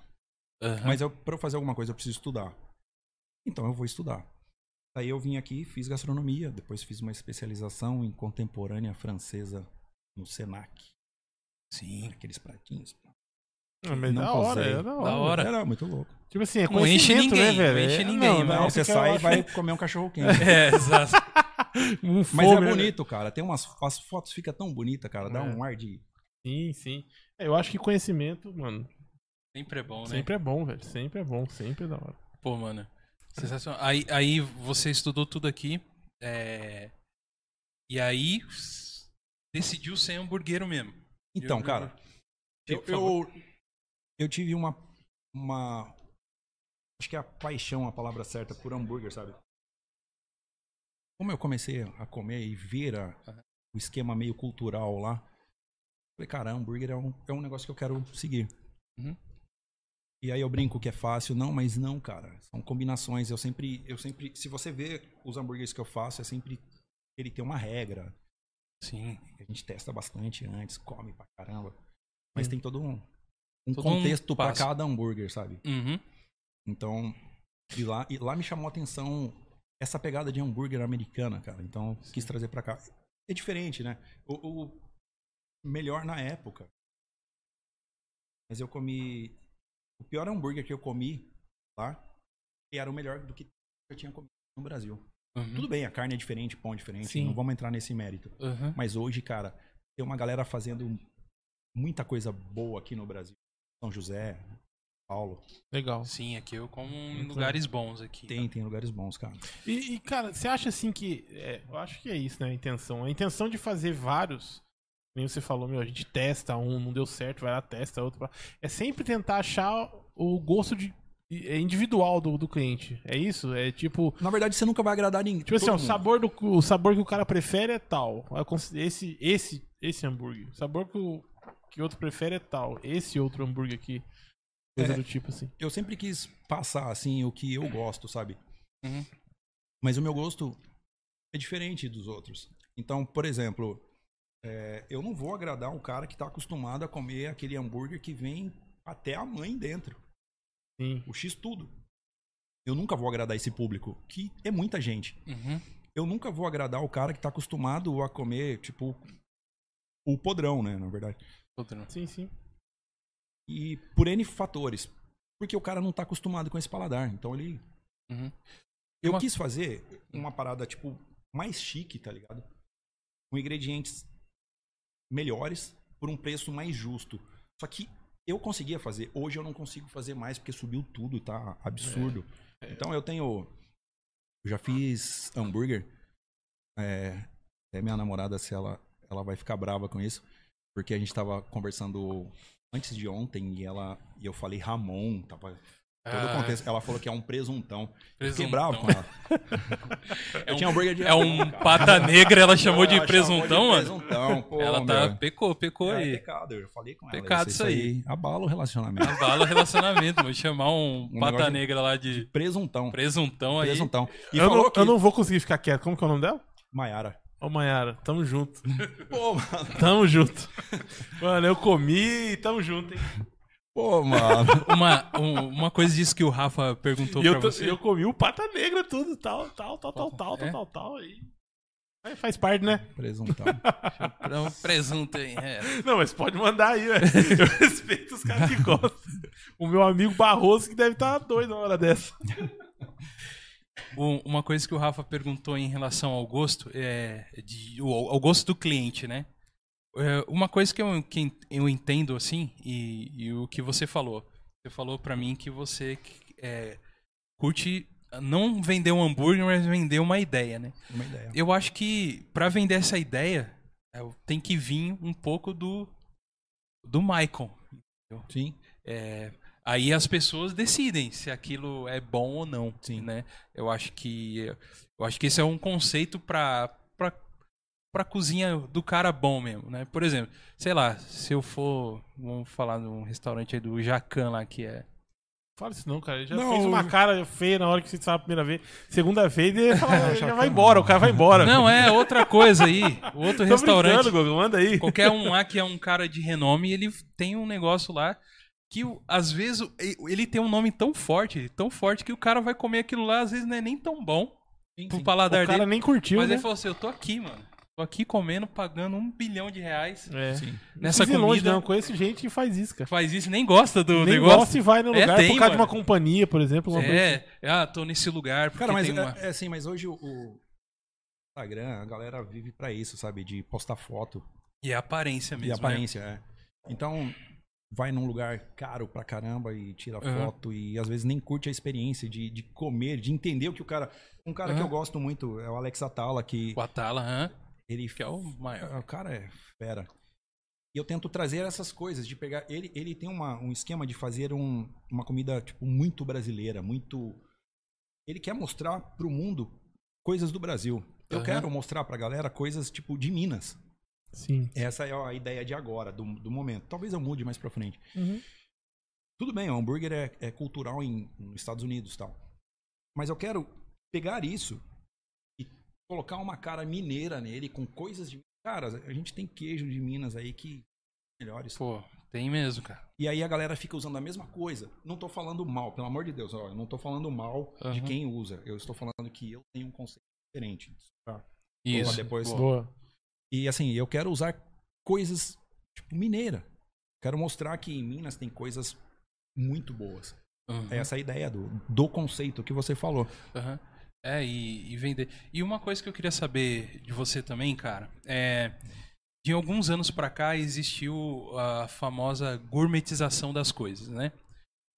Aham. Mas eu, pra eu fazer alguma coisa eu preciso estudar. Então eu vou estudar. Aí eu vim aqui, fiz gastronomia, depois fiz uma especialização em contemporânea francesa no Senac. Sim. Aqueles pratinhos. Ah, mas Não da hora, é da hora. Da hora. Era muito louco. Tipo assim, é Não enche conhecimento, ninguém, né, velho? não enche É, ninguém, não, mas Não, época você eu sai e vai comer um cachorro quente. É, exato. um Mas fome, é né? bonito, cara. Tem umas as fotos fica tão bonita, cara. Dá É. um ar de Sim, sim. É, eu acho que conhecimento, mano, Sempre é bom, né? sempre é bom, velho. Sempre é bom, sempre é da hora. Pô, mano. Sensacional. Aí, aí você estudou tudo aqui. é, E aí decidiu ser hamburguero mesmo. Então, Eu- cara, eu, eu, eu tive uma, uma. Acho que é a paixão a palavra certa por hambúrguer, sabe? Como eu comecei a comer e ver a- o esquema meio cultural lá, falei, cara, hambúrguer é um, é um negócio que eu quero seguir. Uhum. E aí eu brinco que é fácil, não, mas não, cara. São combinações. Eu sempre, eu sempre, se você vê os hambúrgueres que eu faço, é sempre ele tem uma regra. Sim. A gente testa bastante antes, come pra caramba. Mas Hum. tem todo um, um Todo contexto pra passo. cada hambúrguer, sabe? Uhum. Então, e lá, e lá me chamou a atenção essa pegada de hambúrguer americana, cara. Então, eu quis trazer pra cá. É diferente, né? O, o melhor na época. Mas eu comi. O pior hambúrguer que eu comi lá e era o melhor do que eu tinha comido no Brasil. Uhum. Tudo bem, a carne é diferente, pão é diferente. Sim. Não vamos entrar nesse mérito. Uhum. Mas hoje, cara, tem uma galera fazendo muita coisa boa aqui no Brasil. São José, Paulo. Legal. Sim, aqui eu como em lugares bons aqui. Tem, tem lugares bons, cara. E, e, cara, você acha assim que. é, eu acho que é isso, né? A intenção. A intenção de fazer vários. Nem você falou, meu, a gente testa um, não deu certo, vai lá, testa outro. É sempre tentar achar o gosto de, é individual do, do cliente. É isso? É tipo. Na verdade, você nunca vai agradar ninguém. Tipo assim, ó, o sabor, do, o sabor que o cara prefere é tal. Esse, esse, esse hambúrguer. O sabor que o que outro prefere é tal. Esse outro hambúrguer aqui. Coisa É. do tipo assim. Eu sempre quis passar, assim, o que eu gosto, sabe? Uhum. Mas o meu gosto é diferente dos outros. Então, por exemplo, é, eu não vou agradar um cara que tá acostumado a comer aquele hambúrguer que vem até a mãe dentro. Sim. O X tudo. Eu nunca vou agradar esse público, que é muita gente. Uhum. eu nunca vou agradar o cara que tá acostumado a comer, tipo, o podrão, né, na verdade. Outro. Sim, sim. E por N fatores. Porque o cara não tá acostumado com esse paladar. Então ele. Uhum. Eu Uma- quis fazer uma parada, tipo, mais chique, tá ligado? Com ingredientes melhores por um preço mais justo. Só que eu conseguia fazer. Hoje eu não consigo fazer mais porque subiu tudo, tá absurdo. Então eu tenho. Eu já fiz hambúrguer. É, até minha namorada, se ela, ela vai ficar brava com isso. Porque a gente tava conversando antes de ontem e ela e eu falei Ramon, tava todo o Ah, contexto. Ela falou que é um presuntão. Eu Fiquei presuntão. bravo com ela. É um, tinha hambúrguer de é um cara. pata negra, ela chamou de Ela presuntão, mano. Presuntão, pô, Ela tá. meu. Pecou, pecou É aí. pecado, eu falei com ela. Pecado isso aí. Abala o relacionamento. Abala o relacionamento, vou chamar um, Um pata de- negra lá de Presuntão. presuntão aí. Presuntão. E eu, falou não, que... eu não vou conseguir ficar quieto. Como que é o nome dela? Maiara. Ô, Mayara, tamo junto. Pô, mano. Tamo junto. Mano, eu comi e tamo junto, hein? Pô, mano. Uma, um- uma coisa disso que o Rafa perguntou E eu, pra tô- você. eu comi o pata negra, tudo, tal, tal, tal, tal, tal, tal, É? tal, tal. aí. Aí Faz parte, né? Presuntão. Um presunto aí. É. Não, mas pode mandar aí, velho. Eu respeito os caras que gostam. O meu amigo Barroso que deve estar doido na hora dessa. Um- Uma coisa que o Rafa perguntou em relação ao gosto, é de- o- ao gosto do cliente, né? É, Uma coisa que eu, que eu entendo assim, e, e o que você falou. Você falou pra mim que você é, curte não vender um hambúrguer, mas vender uma ideia, né? Uma ideia. Eu acho que pra vender essa ideia, é, tem que vir um pouco do, do Michael. Sim, É, aí as pessoas decidem se aquilo é bom ou não, Sim. né? Eu acho que eu acho que esse é um conceito para para para cozinha do cara bom mesmo, né? Por exemplo, sei lá, se eu for, vamos falar num restaurante aí do Jacan lá que é Fala isso não, cara. Ele já Não, fez uma cara feia na hora que você estava a primeira vez. Segunda vez, ele fala, Não, já vai embora, o cara vai embora. Não, é outra coisa aí, outro Tô restaurante. Gogo, manda aí. Qualquer um lá que é um cara de renome, ele tem um negócio lá que às vezes ele tem um nome tão forte, tão forte que o cara vai comer aquilo lá, às vezes não é nem tão bom sim, pro sim. paladar O cara dele. nem curtiu, Mas né? ele falou assim: eu tô aqui, mano. Tô aqui comendo, pagando um bilhão de reais É. Sim. nessa ir longe, comida. não. Conheço gente que faz isso, cara. Faz isso e nem gosta do Nem negócio. gosta e vai no É, lugar tem, por causa de mano. uma companhia, por exemplo. assim. É, ah, tô nesse lugar porque Cara, mas tem uma... é, é assim, mas hoje o, o Instagram, a galera vive pra isso, sabe? De postar foto E a aparência mesmo, e aparência, é. Então, vai num lugar caro pra caramba e tira Aham. foto e às vezes nem curte a experiência de, de comer, de entender o que o cara. Um cara que Aham. eu gosto muito é o Alex Atala, que? O Atala, hã? ele que é o maior. O cara é fera. E eu tento trazer essas coisas, de pegar. Ele, ele tem uma, um esquema de fazer um- uma comida, tipo, muito brasileira, muito. Ele quer mostrar pro mundo coisas do Brasil. Eu Aham. quero mostrar pra galera coisas, tipo, de Minas. Sim. Essa é a ideia de agora, do, do momento. Talvez eu mude mais pra frente. Uhum. Tudo bem, o hambúrguer é, é cultural em, nos Estados Unidos tal. Mas eu quero pegar isso e colocar uma cara mineira nele com coisas de. Cara, a gente tem queijo de Minas aí que melhores. Pô, tem mesmo, cara. E aí a galera fica usando a mesma coisa. Não tô falando mal, pelo amor de Deus, ó, eu não tô falando mal de Aham. quem usa. Eu estou falando que eu tenho um conceito diferente. Tá? Isso. depois- Boa. E assim, eu quero usar coisas tipo mineira. Quero mostrar que em Minas tem coisas muito boas. Uhum. É essa a ideia do, do conceito que você falou. Aham. É, e, e vender. E uma coisa que eu queria saber de você também, cara, é. De alguns anos pra cá existiu a famosa gourmetização das coisas, né?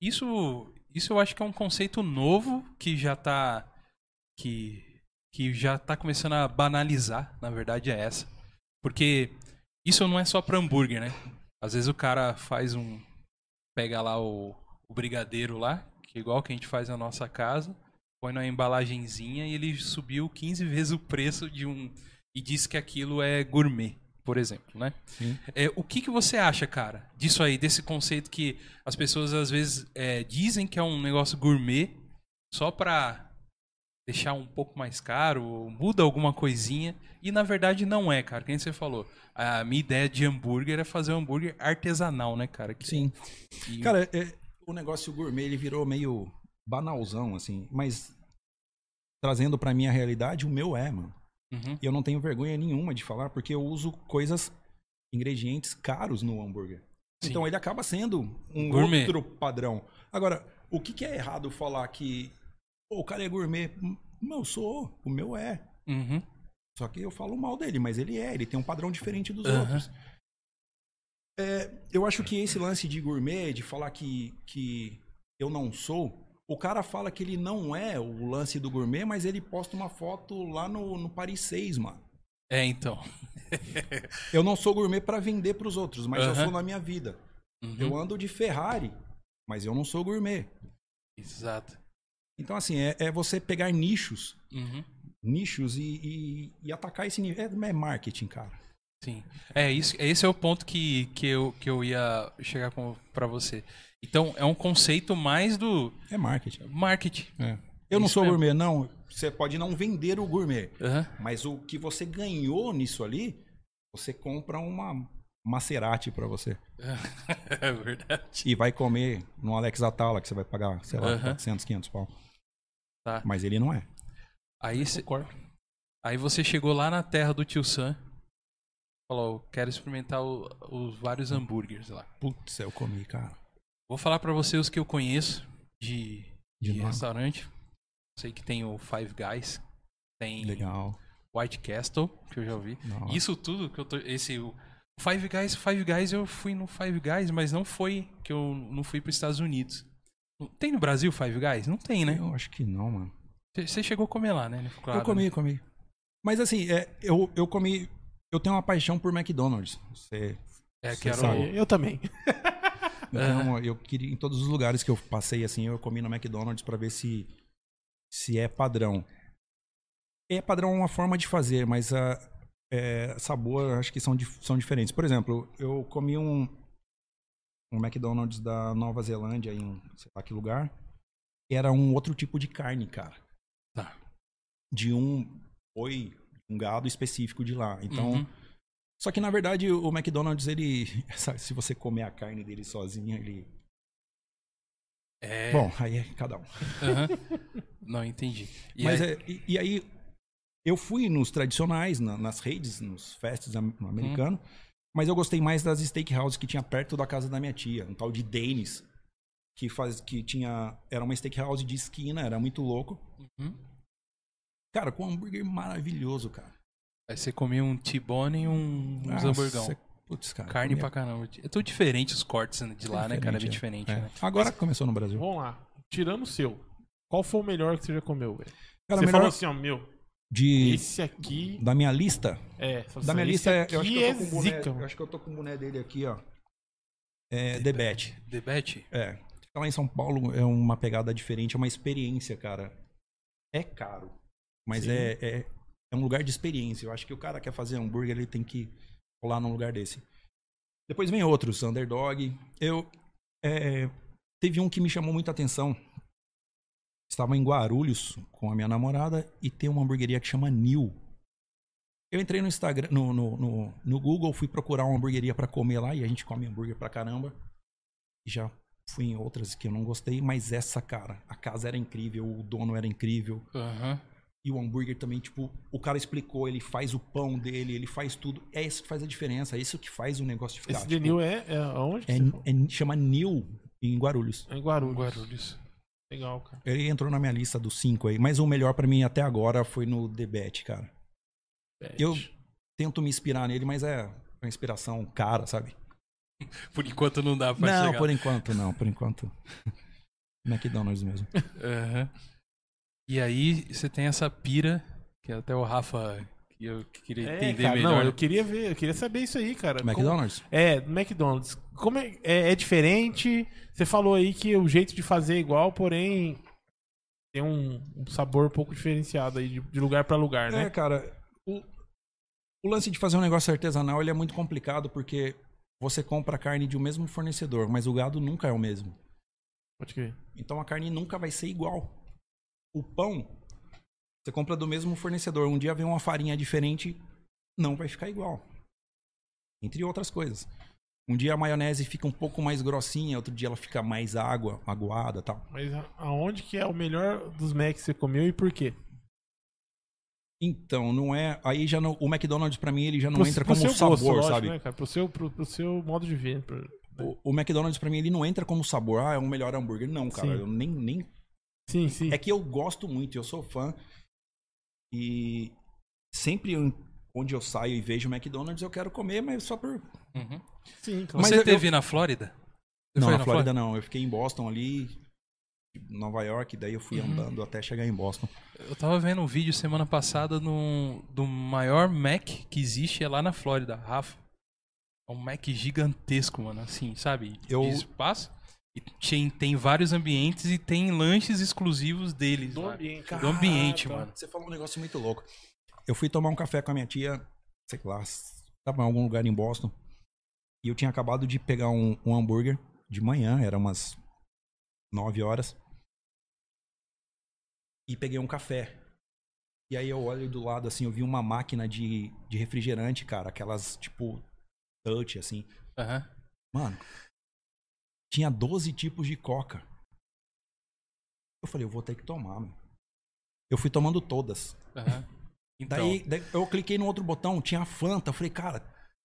Isso, isso eu acho que é um conceito novo que já tá. que, que já tá começando a banalizar, na verdade é essa. Porque isso não é só pra hambúrguer, né? Às vezes o cara faz um. pega lá o, o brigadeiro lá, que é igual que a gente faz na nossa casa põe na embalagenzinha e ele subiu 15 vezes o preço de um e disse que aquilo é gourmet, por exemplo, né? Sim. É, o que, que você acha, cara, disso aí, desse conceito que as pessoas às vezes é, dizem que é um negócio gourmet só pra deixar um pouco mais caro, muda alguma coisinha, e na verdade não é, cara, quem você falou. A minha ideia de hambúrguer é fazer um hambúrguer artesanal, né, cara? Que- Sim. e- Cara, é- o negócio gourmet ele virou meio banalzão, assim, mas trazendo pra minha realidade, o meu é, mano. Uhum. E eu não tenho vergonha nenhuma de falar, porque eu uso coisas, ingredientes caros no hambúrguer. Sim. Então ele acaba sendo um Gourmet. outro padrão. Agora, o que, que é errado falar que "Pô, o cara é gourmet? Hum, Não, eu sou, o meu é. Uhum. Só que eu falo mal dele, mas ele é, ele tem um padrão diferente dos Aham. outros. É, eu acho que esse lance de gourmet, de falar que, que eu não sou, o cara fala que ele não é o lance do gourmet, mas ele posta uma foto lá no, no Paris 6, mano. É, então. Eu não sou gourmet pra vender pros outros, mas eu Aham. sou na minha vida. Uhum. Eu ando de Ferrari, mas eu não sou gourmet. Exato. Então, assim, é, é você pegar nichos, Uhum. nichos e, e, e atacar esse nível. É, é marketing, cara. Sim. É, isso, esse é o ponto que, que, eu, que eu ia chegar pra você. Então, é um conceito mais do É marketing. marketing. Eu não sou mesmo. gourmet, não. Você pode não vender o gourmet, Aham. mas o que você ganhou nisso ali, você compra uma Maserati pra você. É verdade. E vai comer no Alex Atala, que você vai pagar, sei lá, Aham. 400, 500 pau. Tá. Mas ele não é. Aí, cê- aí você chegou lá na terra do tio Sam. Falou, quero experimentar o- os vários hambúrgueres lá. Putz, eu comi, cara. Vou falar pra você os que eu conheço de, De de restaurante. Sei que tem o Five Guys, tem Legal. White Castle, que eu já ouvi. Nossa. Isso tudo que eu tô. Esse. Five Guys, Five Guys, eu fui no Five Guys, mas não foi que eu não fui para os Estados Unidos. Tem no Brasil Five Guys? Não tem, né? Eu acho que não, mano. Você chegou a comer lá, né? Claro, eu comi, comi. Mas assim, é, eu, eu comi. Eu tenho uma paixão por McDonald's. Você, É, Você que era sabe. Eu também. tenho uma- eu queria, em todos os lugares que eu passei, assim, eu comi no McDonald's pra ver se, se é padrão. É padrão uma forma de fazer, mas a é, sabor acho que são, são diferentes. Por exemplo, eu comi um, um McDonald's da Nova Zelândia em sei lá que lugar. Era um outro tipo de carne, cara. Tá. De um boi, um gado específico de lá. Então, Uhum. só que na verdade o McDonald's, ele. sabe, Se você comer a carne dele sozinho, ele. É. Bom, aí é cada um. aham. Não, entendi. E Mas aí- é, e, e aí, eu fui nos tradicionais, na- nas redes, nos festes am- americanos, mas eu gostei mais das steakhouses que tinha perto da casa da minha tia, um tal de Dennis, que, faz, que tinha. Era uma steakhouse de esquina, era muito louco. Uhum. Cara, com um hambúrguer maravilhoso, cara. Aí você comia um T-bone e um, uns Nossa, hamburgão. Putz, cara. Carne comia- pra caramba. É tudo diferente os cortes de lá, né, cara? É bem diferente, é. né? Agora que começou no Brasil. Vamos lá. Tirando o seu, qual foi o melhor que você já comeu, velho? Cara, Você melhor falou assim, ó, meu, de, esse aqui... da minha lista, É, Da minha lista, esse eu acho que eu é tô com o boné, zica, eu acho que eu tô com o boné dele aqui, ó. É The Bet. Debete? É. Ficar lá em São Paulo é uma pegada diferente, é uma experiência, cara. É caro, mas é, é, é um lugar de experiência. Eu acho que o cara quer fazer hambúrguer, ele tem que rolar num lugar desse. Depois vem outros, Underdog. Eu é, teve um que me chamou muita atenção. Estava em Guarulhos com a minha namorada e tem uma hamburgueria que chama New. Eu entrei no Instagram, no, no, no, no Google, fui procurar uma hamburgueria pra comer lá e a gente come hambúrguer pra caramba. Já fui em outras que eu não gostei, mas essa, cara, a casa era incrível, o dono era incrível. Aham. E o hambúrguer também, tipo, o cara explicou, ele faz o pão dele, ele faz tudo. É isso que faz a diferença, é isso que faz o negócio de ficar. Esse tipo, Denil é, é é, você falou? é- chama New em Guarulhos. É em Guarulhos. Guarulhos. Legal, cara. Ele entrou na minha lista dos cinco aí, mas o melhor pra mim até agora foi no The Bet, cara. Eu tento me inspirar nele, mas é uma inspiração cara, sabe? Por enquanto não dá pra não, chegar. por enquanto não, por enquanto. McDonald's mesmo. Aham. E aí você tem essa pira, que até o Rafa que eu queria É, entender cara, melhor. não, eu queria ver, eu queria saber isso aí, cara. Como- McDonald's? É, do McDonald's. Como é, é, é diferente? Você falou aí que o jeito de fazer é igual, porém tem um, um sabor um pouco diferenciado aí de, de lugar pra lugar, É, né? cara, o, o lance de fazer um negócio artesanal ele é muito complicado porque você compra a carne de um mesmo fornecedor, mas o gado nunca é o mesmo. Pode crer. Então a carne nunca vai ser igual. O pão, você compra do mesmo fornecedor. Um dia vem uma farinha diferente, não vai ficar igual. Entre outras coisas. Um dia a maionese fica um pouco mais grossinha, outro dia ela fica mais água, aguada tal. Mas aonde que é o melhor dos Macs que você comeu e por quê? Então, não é. Aí já não, o McDonald's pra mim ele já não Pro- entra pro como sabor, gosto, lógico, sabe? Né, cara? Pro, seu, pro, pro seu modo de ver. pro- O, o McDonald's pra mim ele não entra como sabor, ah, é um melhor hambúrguer. Não, cara, Sim. eu nem, nem Sim, sim. É que eu gosto muito, eu sou fã. E sempre eu- onde eu saio e vejo McDonald's, eu quero comer, mas só por. Uhum. sim claro. Mas Você eu- teve na Flórida? Você não, foi na Flórida não. Eu fiquei em Boston ali, Nova York, daí eu fui Uhum. andando até chegar em Boston. Eu tava vendo um vídeo semana passada no, do maior Mac que existe é lá na Flórida, Rafa. É um Mac gigantesco, mano, assim, sabe? Eu- De espaço. E tem, tem vários ambientes e tem lanches exclusivos deles. Do ambiente. Do ambiente, Caraca. mano. Você falou um negócio muito louco. Eu fui tomar um café com a minha tia, sei lá, tava em algum lugar em Boston. E eu tinha acabado de pegar um, um hambúrguer de manhã, era umas 9 horas. E peguei um café. E aí eu olho do lado assim, eu vi uma máquina de, de refrigerante, cara, aquelas tipo touch assim. Aham. Mano, tinha 12 tipos de coca. Eu falei, eu vou ter que tomar, meu. Eu fui tomando todas. aham. Então, Daí, daí eu cliquei no outro botão, tinha Fanta. Eu falei, cara,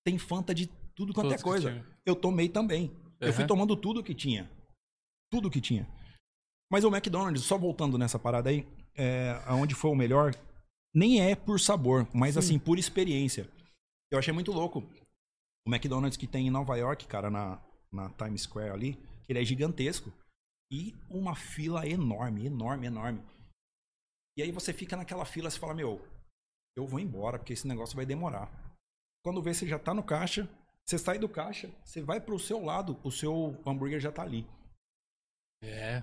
tem Fanta de tudo quanto todos é coisa. Eu tomei também. Eu fui tomando tudo que tinha. Tudo que tinha. Mas o McDonald's, só voltando nessa parada aí, é, aonde foi o melhor, nem é por sabor, mas Sim. assim, por experiência. Eu achei muito louco. O McDonald's que tem em Nova York, cara, na, na Times Square ali, ele é gigantesco. E uma fila enorme, enorme, enorme. E aí você fica naquela fila, você fala, meu, eu vou embora, porque esse negócio vai demorar. Quando vê, você já tá no caixa, você sai do caixa, você vai pro seu lado, o seu hambúrguer já tá ali. É.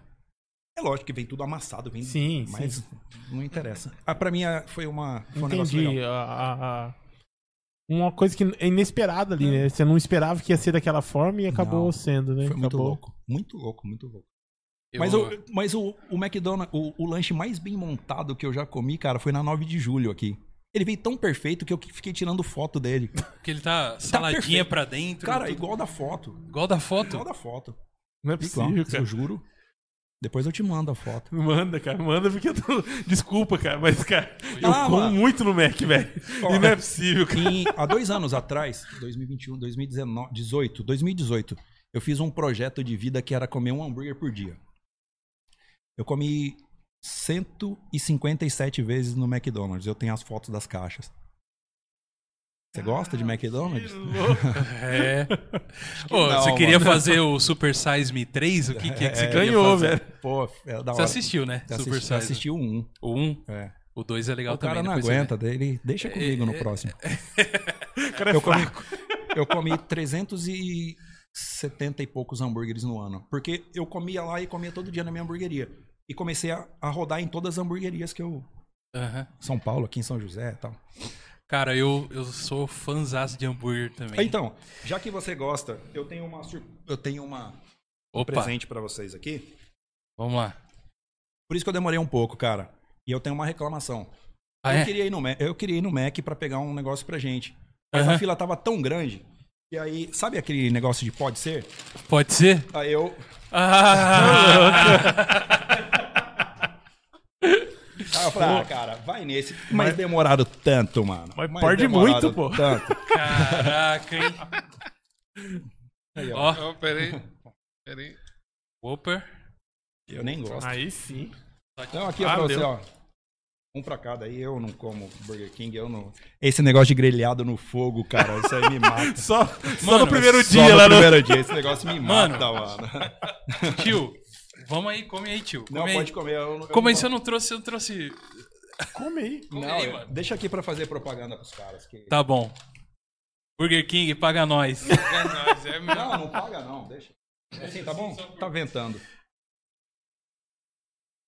É lógico que vem tudo amassado, vem, Sim, mas sim. não interessa. Ah, pra mim ah, foi uma foi um negócio Entendi. A, a- a- Uma coisa que é inesperada ali, né? Você não esperava que ia ser daquela forma e acabou Não, sendo, né? Foi muito Acabou. louco, muito louco, muito louco. Eu- Mas, o, mas o, o McDonald's, o, o lanche mais bem montado que eu já comi, cara, foi na 9 de julho aqui. Ele veio tão perfeito que eu fiquei tirando foto dele. Porque ele tá saladinha perfeito. pra dentro. Cara, tudo- igual da foto. igual da foto. Igual da foto. Não é Igual, possível, cara. eu juro. Depois eu te mando a foto. Manda, cara, manda porque eu tô... Desculpa, cara, mas, cara, eu Ah, como mano. muito no Mac, velho. E não é possível, cara. Em- há dois anos atrás, 2021, 2019, 18, 2018, eu fiz um projeto de vida que era comer um hambúrguer por dia. Eu comi 157 vezes no McDonald's. Eu tenho as fotos das caixas. Você gosta de McDonald's? É. Ô, não, você queria mano. fazer o Super Size Me 3? O que, que é que você É, ganhou, velho. Pô, é da Você hora. assistiu, né? Eu Super assisti, Size. assisti o 1. O 1, É. o 2 é legal o cara também. não depois você vê. aguenta, dele deixa comigo no é, próximo. O cara é Eu comi, eu comi 370 e poucos hambúrgueres no ano. Porque eu comia lá e comia todo dia na minha hamburgueria. E comecei a, a rodar em todas as hamburguerias que eu. São Paulo, aqui em São José e tal. Cara, eu, eu sou fãzaço de hambúrguer também. Então, já que você gosta, eu tenho uma sur- eu tenho uma um Opa, presente pra vocês aqui. vamos lá. Por isso que eu demorei um pouco, cara. E eu tenho uma reclamação. Ah, eu, é? queria ir no Mac, eu queria ir no Mac pra pegar um negócio pra gente. Mas Aham. a fila tava tão grande. E aí, sabe aquele negócio de pode ser? Pode ser? Aí eu. Ah, Aí eu falei, ah, cara, vai nesse. Mas, demoraram tanto, mano. Mas Mas pode demoraram muito, pô. Tanto. caraca, hein? Aí, ó. Ó, Oh, peraí. Peraí. Whopper. Eu nem gosto. Aí sim. Então, aqui ó, pra Valeu. você, ó. Um pra cada aí, eu não como Burger King, eu não. Esse negócio de grelhado no fogo, cara, isso aí me mata. Só, só Mano, no primeiro Só dia no lá no. primeiro dia, esse negócio me Mano. mata, mano. Tio, vamos aí, come aí, tio. Come Não, aí. pode comer. Eu, não- eu Como aí não você não trouxe, eu trouxe. Come aí. Come Não, aí, eu- mano. deixa aqui pra fazer propaganda pros caras. que- Tá bom. Burger King, paga nós. É nóis, é mesmo. Não, não paga não, deixa. Assim, tá bom? Tá ventando.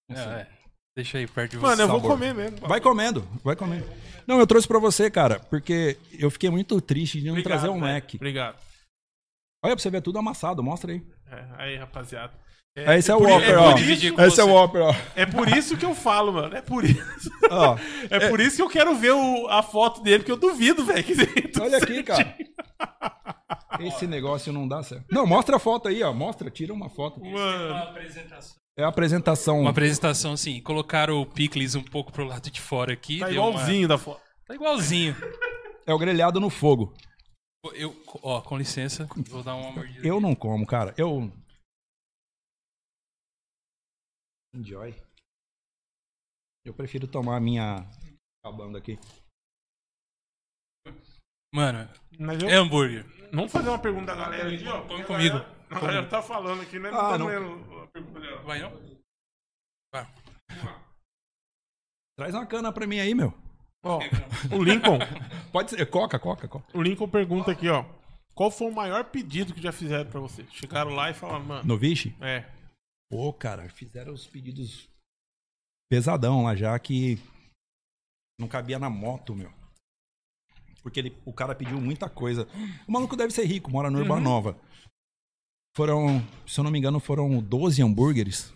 É, é. Deixa aí perto de você. Mano, eu vou sabor. comer mesmo. Vai comendo, vai comendo. Não, eu trouxe pra você, cara, porque eu fiquei muito triste de não Obrigado, trazer um velho. Mac. Obrigado. Olha pra você ver tudo amassado, mostra aí. É, aí, rapaziada. É, esse é o por- Whopper, é ó. Esse é o você. Whopper, ó. É por isso que eu falo, mano. É por isso. Ó, É, por isso que eu quero ver o- a foto dele, porque eu duvido, velho. que tu olha aqui, cara. Esse negócio não dá certo. Não, mostra a foto aí, ó. Mostra, tira uma foto. Mano. apresentação. É a apresentação. Uma apresentação assim, colocaram o picles um pouco pro lado de fora aqui. Tá deu uma- igualzinho da foto. Tá igualzinho. É o grelhado no fogo. Eu, ó, com licença, vou dar uma mordida. Eu não como, cara. Eu. Enjoy. Eu prefiro tomar a minha. Acabando aqui. Mano, Mas eu... é hambúrguer. Vamos fazer uma pergunta da galera aqui, ó. A comigo. A galera tá falando aqui, né? Não Ah, tá não. lendo a pergunta dela. Vai não? Vai. Traz uma cana pra mim aí, meu. Ó, o Lincoln, Pode ser. Coca, coca, coca. o Lincoln pergunta aqui, ó. Qual foi o maior pedido que já fizeram pra você? Chegaram lá e falaram, mano, No Vichy? é, Pô, cara, fizeram os pedidos pesadão lá já que não cabia na moto, meu. Porque ele, o cara pediu muita coisa. O maluco deve ser rico, mora no Urbanova. Foram, se eu não me engano, foram 12 hambúrgueres.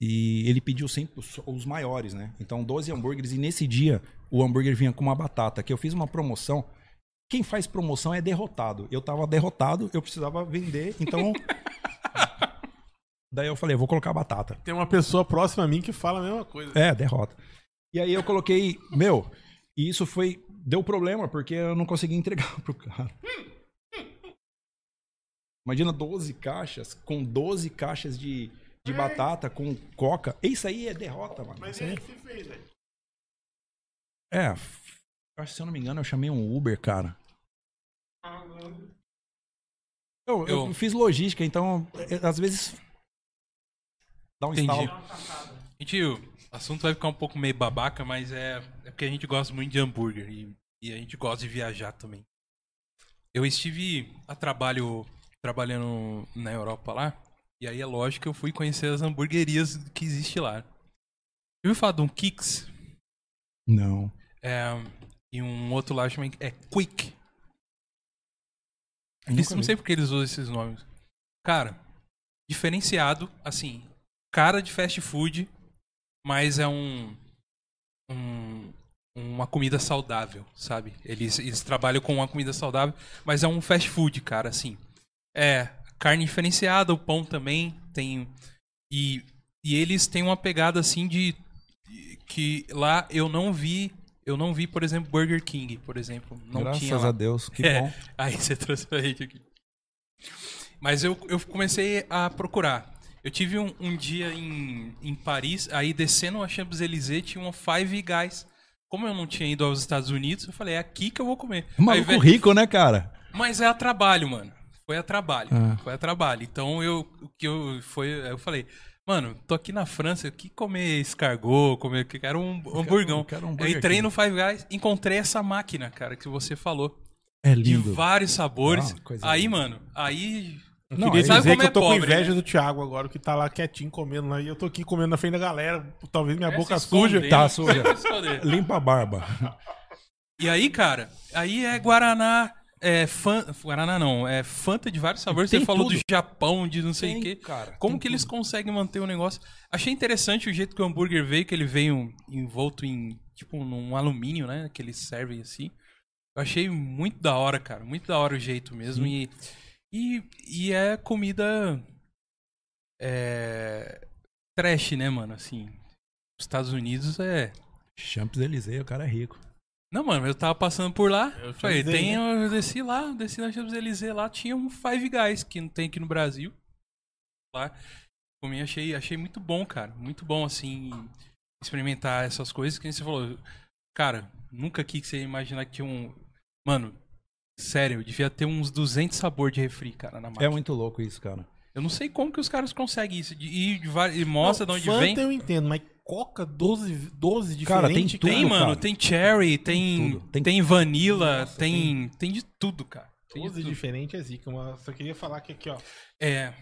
E ele pediu sempre os, os maiores, né? Então, 12 hambúrgueres. E nesse dia, o hambúrguer vinha com uma batata. Que eu fiz uma promoção. Quem faz promoção é derrotado. Eu tava derrotado, eu precisava vender. Então, Daí eu falei, eu vou colocar batata. tem uma pessoa próxima a mim que fala a mesma coisa. É, derrota. E aí eu coloquei, meu, e isso foi. Deu problema, porque eu não consegui entregar pro cara. Imagina 12 caixas, com 12 caixas de, de batata com coca. Isso aí é derrota, mano. Mas Isso é que você fez, velho. É, se eu não me engano, eu chamei um Uber, cara. Eu, eu Eu- fiz logística, então é, às vezes dá um Entendi. estalo. Gente, o assunto vai ficar um pouco meio babaca, mas é, é porque a gente gosta muito de hambúrguer e, e a gente gosta de viajar também. Eu estive a trabalho trabalhando na Europa lá, e aí é lógico que eu fui conhecer as hamburguerias que existe lá. Eu ouviu falar de um Kix Não. é, e um outro lá chama é Quick. Eles, não sei porque eles usam esses nomes. Cara, diferenciado, assim, cara de fast food, mas é um, um- uma comida saudável, sabe? Eles, eles trabalham com uma comida saudável, mas é um fast food, cara, assim. É carne diferenciada, o pão também tem e, e eles têm uma pegada assim de que lá eu não vi, eu não vi, por exemplo, Burger King, por exemplo, não Graças tinha lá. a Deus, que É. bom. Aí você trouxe pra gente aqui. Mas eu, eu comecei a procurar. Eu tive um, um dia em, em Paris, aí descendo a Champs-Élysées tinha uma Five Guys. Como eu não tinha ido aos Estados Unidos, eu falei, é aqui que eu vou comer. Maluco rico, né, cara? mas é a trabalho, mano. Foi a trabalho. Ah. Foi a trabalho. Então eu o que eu foi, eu falei, mano, tô aqui na França, que comer escargot, comer que quero um hamburgão. quero um eu Burger entrei King. no Five Guys, encontrei essa máquina, cara, que você falou É de lindo. vários sabores. Ah, aí, linda. mano, aí. Eu Não, queria dizer como que é eu tô com pobre, inveja né? do Thiago agora, que tá lá quietinho comendo lá. E eu tô aqui comendo na frente da galera. Talvez minha É, boca esconder, suja. Tá suja. se esconder. Limpa a barba. E aí, cara, aí é Guaraná. É fan... Guaraná não, é Fanta de vários sabores. Tem Você falou tudo. do Japão, de não sei o quê. cara, Como que eles tudo. conseguem manter o negócio? Achei interessante o jeito que o hambúrguer veio, que ele veio envolto em, tipo, num alumínio, né? Que eles servem assim. Eu achei muito da hora, cara. Muito da hora o jeito mesmo. E, e, e é comida. É. Trash, né, mano? Assim. Os Estados Unidos é. Champs-Élysées, o cara é rico. Não, mano, eu tava passando por lá. Eu falei, tem, eu desci lá, desci na Champs-Élysées lá, tinha um Five Guys que não tem aqui no Brasil. Lá. Comi, achei, achei muito bom, cara. Muito bom, assim, experimentar essas coisas. Que nem você falou, cara, nunca aqui que você ia imaginar que tinha um. Mano, sério, devia ter uns 200 sabores de refri, cara, na máquina. É muito louco isso, cara. Eu não sei como que os caras conseguem isso. E, de vari- e mostra Não, de onde vem. eu entendo, mas Coca 12, 12 Cara, tem tudo, Tem, mano, cara. tem cherry, tem, tudo. tem, Tem- vanilla, Nossa, tem, tem de tudo, cara. Tem de 12 tudo. diferente é zica. Mas só queria falar que aqui, ó. É,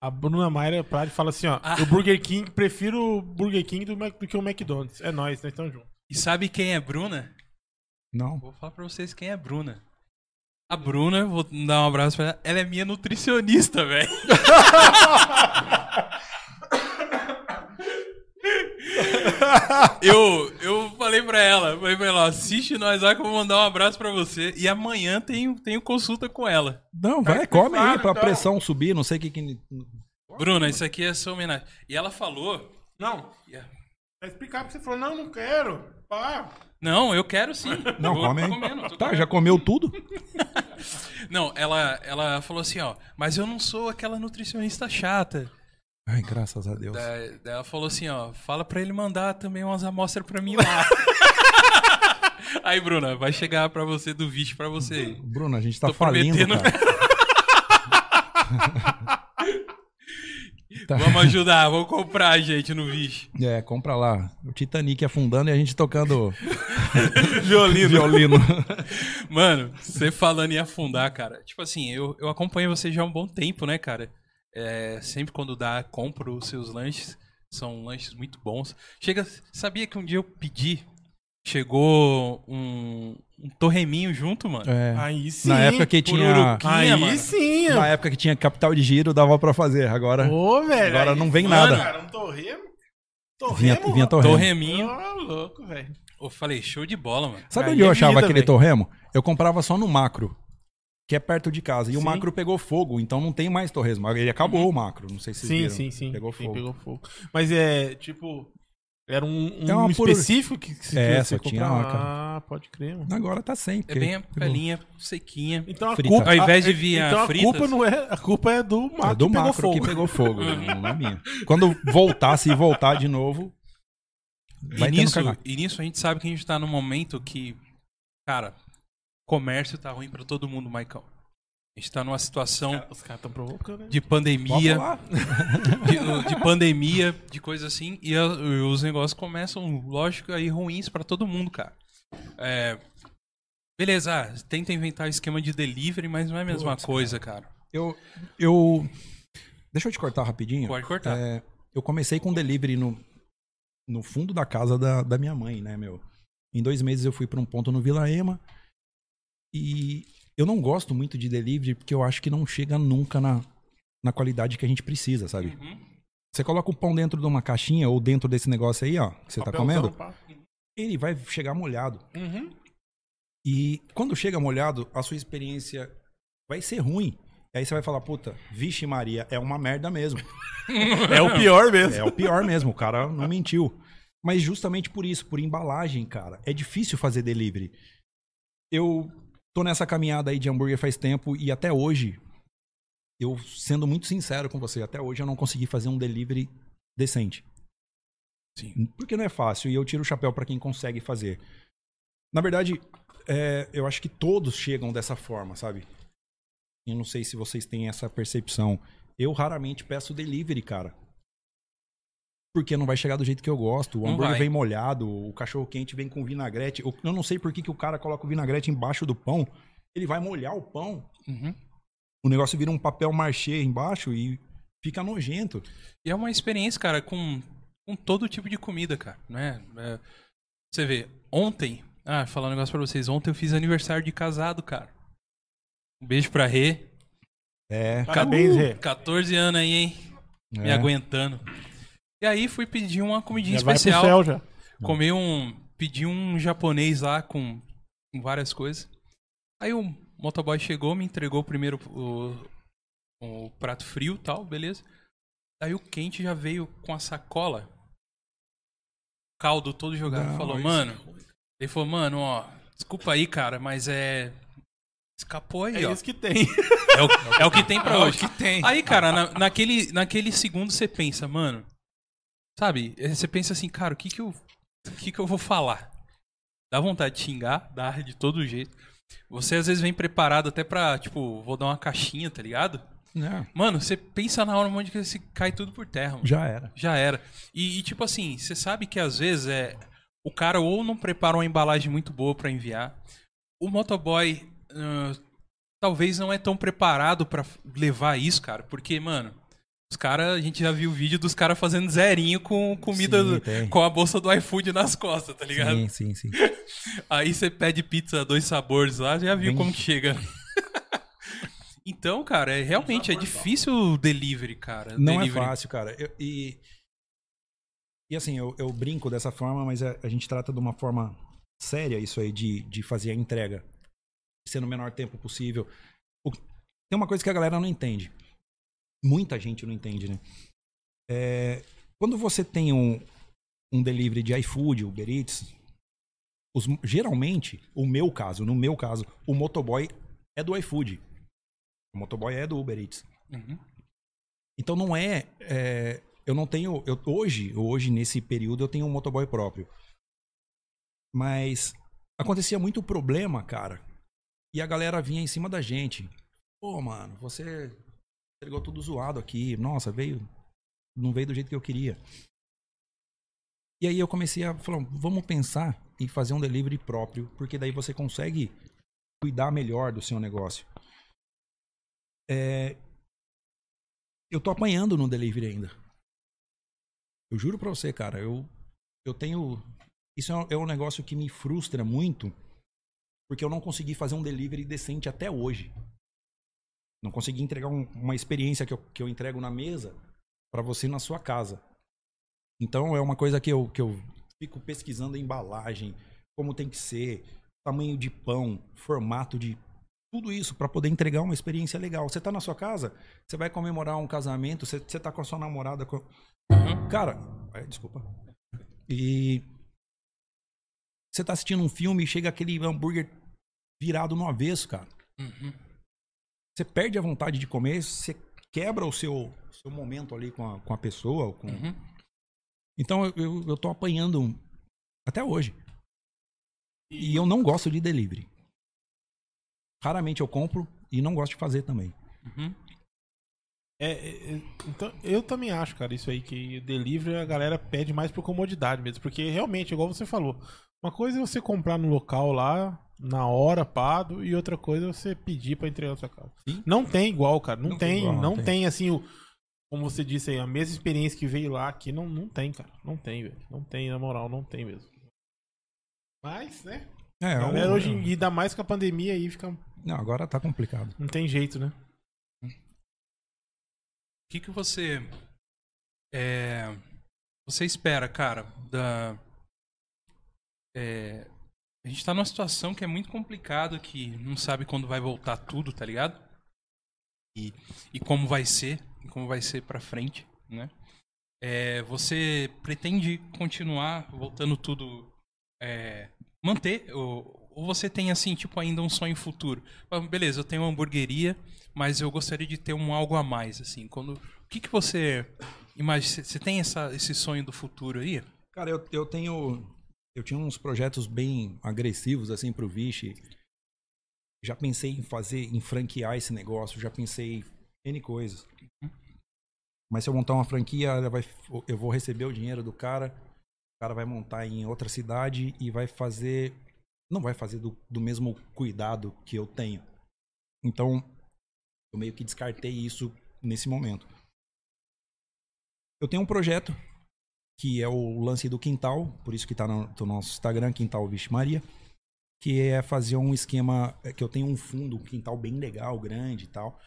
A Bruna Mayra Prade fala assim, ó. Ah. O Burger King, prefiro o Burger King do, Mac- do que o McDonald's. É nóis, nós estamos juntos. e sabe quem é Bruna? Não. Vou falar pra vocês quem é Bruna. A Bruna, vou dar um abraço pra ela, ela é minha nutricionista, velho. eu, eu falei pra ela, falei pra ela, assiste nós lá que eu vou mandar um abraço pra você. E amanhã tenho, tenho consulta com ela. Não, vai, Tá come aí explicado, pra então. pressão subir, não sei o que que... Bruna, isso aqui é sua homenagem. E ela falou. Não, vai explicar porque você falou, não, não quero. Pá. Não, eu quero sim. Não, Eu come aí. comendo, Tá, comendo. já comeu tudo? Não, ela, ela falou assim, ó, mas eu não sou aquela nutricionista chata. Ai, graças a Deus. Da- Daí ela falou assim, ó, fala pra ele mandar também umas amostras pra mim lá. Aí, Bruna, vai chegar pra você do vídeo pra você. Bruno, a gente tá Tô falindo, prometendo. cara. Tá. Vamos ajudar, vamos comprar, gente, no vídeo. É, compra lá. O Titanic afundando e a gente tocando Violino. violino. Mano, você falando em afundar, cara. Tipo assim, eu, eu acompanho você já há um bom tempo, né, cara? É, sempre quando dá, compro os seus lanches. São lanches muito bons. Chega, sabia que um dia eu pedi, chegou um, um torreminho junto, mano. É. Aí sim. Na época que tinha. Aí mano. sim. Na época que tinha capital de giro, dava pra fazer. Agora Ô, velho. Agora aí não vem sim, nada. Cara, um torremo? vinha, Torremo? vinha torremo. Torreminho. Louco, velho. Eu falei, show de bola, mano. Sabe Aí onde eu é achava vida, aquele velho. torremo? Eu comprava só no macro, que é perto de casa. E o Sim. macro pegou fogo, então não tem mais torresmo. Ele acabou o macro, não sei se vocês Sim, viram. sim, sim. Pegou Sim, fogo. pegou fogo. Mas é, tipo, Era um, um É uma por- específico que, que se É, só você tinha lá, cara. Ah, pode crer, mano. Agora tá sem. É bem a pelinha sequinha. Então a Frita. culpa, Ao invés de a- vir a então a fritas- culpa não é, a culpa é do macro É do que pegou fogo. que pegou fogo, não é minha. Quando voltar, se voltar de novo, vai e, nisso, e nisso a gente sabe que a gente tá num momento que, cara, comércio tá ruim pra todo mundo, Maicão. A gente tá numa situação Os caras estão provocando, né? de pandemia, de, de pandemia, de coisa assim, e, a- e os negócios começam, lógico, aí ruins pra todo mundo, cara. É, beleza, ah, tenta inventar esquema de delivery, mas não é a mesma Putz, coisa, cara. Eu, eu. Deixa eu te cortar rapidinho. Pode cortar. É, eu comecei com delivery no, no fundo da casa da, da minha mãe, né, meu? Em dois meses eu fui para um ponto no Vila Ema. E eu não gosto muito de delivery porque eu acho que não chega nunca na, na qualidade que a gente precisa, sabe? Uhum. Você coloca o pão dentro de uma caixinha ou dentro desse negócio aí, ó, que você tá Papelzão, comendo, pá. ele vai chegar molhado. Uhum. E quando chega molhado, a sua experiência vai ser ruim. E aí você vai falar, puta, vixe Maria, é uma merda mesmo. É o pior mesmo. É o pior mesmo, o cara não mentiu. Mas justamente por isso, por embalagem, cara, é difícil fazer delivery. Eu tô nessa caminhada aí de hambúrguer faz tempo e até hoje, eu sendo muito sincero com você, até hoje eu não consegui fazer um delivery decente. Sim. Porque não é fácil e eu tiro o chapéu pra quem consegue fazer. Na verdade, é, eu acho que todos chegam dessa forma, sabe? Eu não sei se vocês têm essa percepção. Eu raramente peço delivery, cara. Porque não vai chegar do jeito que eu gosto. O hambúrguer vem molhado, o cachorro quente vem com vinagrete. Eu eu não sei por que, que o cara coloca o vinagrete embaixo do pão. Ele vai molhar o pão. Uhum. O negócio vira um papel marchê embaixo e fica nojento. E é uma experiência, cara, com, com todo tipo de comida, cara, né? É, você vê, ontem, ah, falar um negócio pra vocês, ontem eu fiz aniversário de casado, cara. Um beijo pra Rê. É. Parabéns, Uh, Rê. 14 anos aí, hein? Me é. aguentando. E aí fui pedir uma comidinha Já vai pro especial. céu já. Comi um. Pedi um japonês lá com, com várias coisas. Aí o motoboy chegou, me entregou primeiro o, o prato frio e tal, beleza. Aí o quente já veio com a sacola. Caldo todo jogado. Não, falou, isso- mano. Ele falou, mano, ó, desculpa aí, cara, mas é. Escapou aí, É ó. isso que tem. É o, é o que tem pra É o hoje. que tem. Aí, cara, na- naquele, naquele segundo você pensa, mano. Sabe? eh, Você pensa assim, cara, o que que eu, o que que eu vou falar? Dá vontade de xingar, dá de todo jeito. Você às vezes vem preparado até pra, tipo, vou dar uma caixinha, tá ligado? É, Mano, você pensa na hora um monte que você cai tudo por terra, mano. já era. Já era. E, e, tipo assim, você sabe que às vezes é o cara ou não prepara uma embalagem muito boa pra enviar. O motoboy ah, talvez não é tão preparado pra levar isso, cara, porque, mano, os caras, a gente já viu o vídeo dos caras fazendo zerinho com comida Sim, do- com a bolsa do iFood nas costas, tá ligado? Sim, sim, sim. Aí você pede pizza dois sabores lá, já viu Bem- como que chega. então, cara, é realmente é difícil o delivery, cara. Não delivery. é fácil, cara. Eu- e, e assim, eu, eu brinco dessa forma, mas a, a gente trata de uma forma séria isso aí de, de fazer a entrega. Ser no menor tempo possível. O- tem uma coisa que a galera não entende. Muita gente não entende, né? É, quando você tem um, um delivery de iFood, Uber Eats, os- geralmente, o meu caso, no meu caso, o motoboy é do iFood. O motoboy é do Uber Eats. Uhum. Então não é, é, eu não tenho, eu, hoje, hoje nesse período eu tenho um motoboy próprio. Mas acontecia muito problema, cara. E a galera vinha em cima da gente. Pô, mano, você entregou tudo zoado aqui. Nossa, veio não veio do jeito que eu queria. E aí eu comecei a falar, vamos pensar em fazer um delivery próprio, porque daí você consegue cuidar melhor do seu negócio. É, eu tô apanhando no delivery ainda. Eu juro pra você, cara, eu, eu tenho. Isso é um, é negócio que me frustra muito, porque eu não consegui fazer um delivery decente até hoje. Não consegui entregar um- uma experiência que eu, que eu entrego na mesa pra você na sua casa. Então é uma coisa que eu, que eu fico pesquisando a embalagem, como tem que ser, tamanho de pão, formato de tudo isso para poder entregar uma experiência legal. Você tá na sua casa, você vai comemorar um casamento, você, você tá com a sua namorada. Com... Uhum. Cara, ai, desculpa. E você tá assistindo um filme e chega aquele hambúrguer virado no avesso, cara. Uhum. Você perde a vontade de comer, você quebra o seu, seu momento ali com a, com a pessoa. Com... Uhum. Então eu, eu, eu tô apanhando até hoje. E eu não gosto de delivery. Raramente eu compro e não gosto de fazer também. Uhum. É, é, é, então, eu também acho, cara, isso aí, que delivery a galera pede mais por comodidade mesmo. Porque realmente, igual você falou, uma coisa é você comprar no local lá, na hora, pado, e outra coisa é você pedir pra entregar na sua casa. Sim. Não tem igual, cara. Não, Não tem, igual, não não tem. tem. assim o. Como você disse aí, a mesma experiência que veio lá aqui, não, não tem, cara. Não tem, velho. Não tem, na moral, não tem mesmo. Mas, né? É, A galera eu- hoje em dia, ainda mais com a pandemia aí, fica. Não, agora tá complicado. Não tem jeito, né? O que, que você. É, você espera, cara, da. é, a gente tá numa situação que é muito complicado, que não sabe quando vai voltar tudo, tá ligado? E, e como vai ser, e como vai ser pra frente, né? É, você pretende continuar voltando tudo. é, manter? Ou, ou você tem, assim, tipo, ainda um sonho futuro? Beleza, eu tenho uma hamburgueria, mas eu gostaria de ter um algo a mais, assim. Quando, o que, que você imagina? Você tem essa, esse sonho do futuro aí? Cara, eu, eu tenho. Eu tinha uns projetos bem agressivos, assim, pro Vichy. Já pensei em fazer, em franquear esse negócio, já pensei N coisas. Mas se eu montar uma franquia, vai, eu vou receber o dinheiro do cara, o cara vai montar em outra cidade e vai fazer. Não vai fazer do, do mesmo cuidado que eu tenho. Então, eu meio que descartei isso nesse momento. Eu tenho um projeto que é o lance do quintal, por isso que tá no, no nosso Instagram, Quintal Vixe Maria, que é fazer um esquema, é que eu tenho um fundo, um quintal bem legal, grande e tal,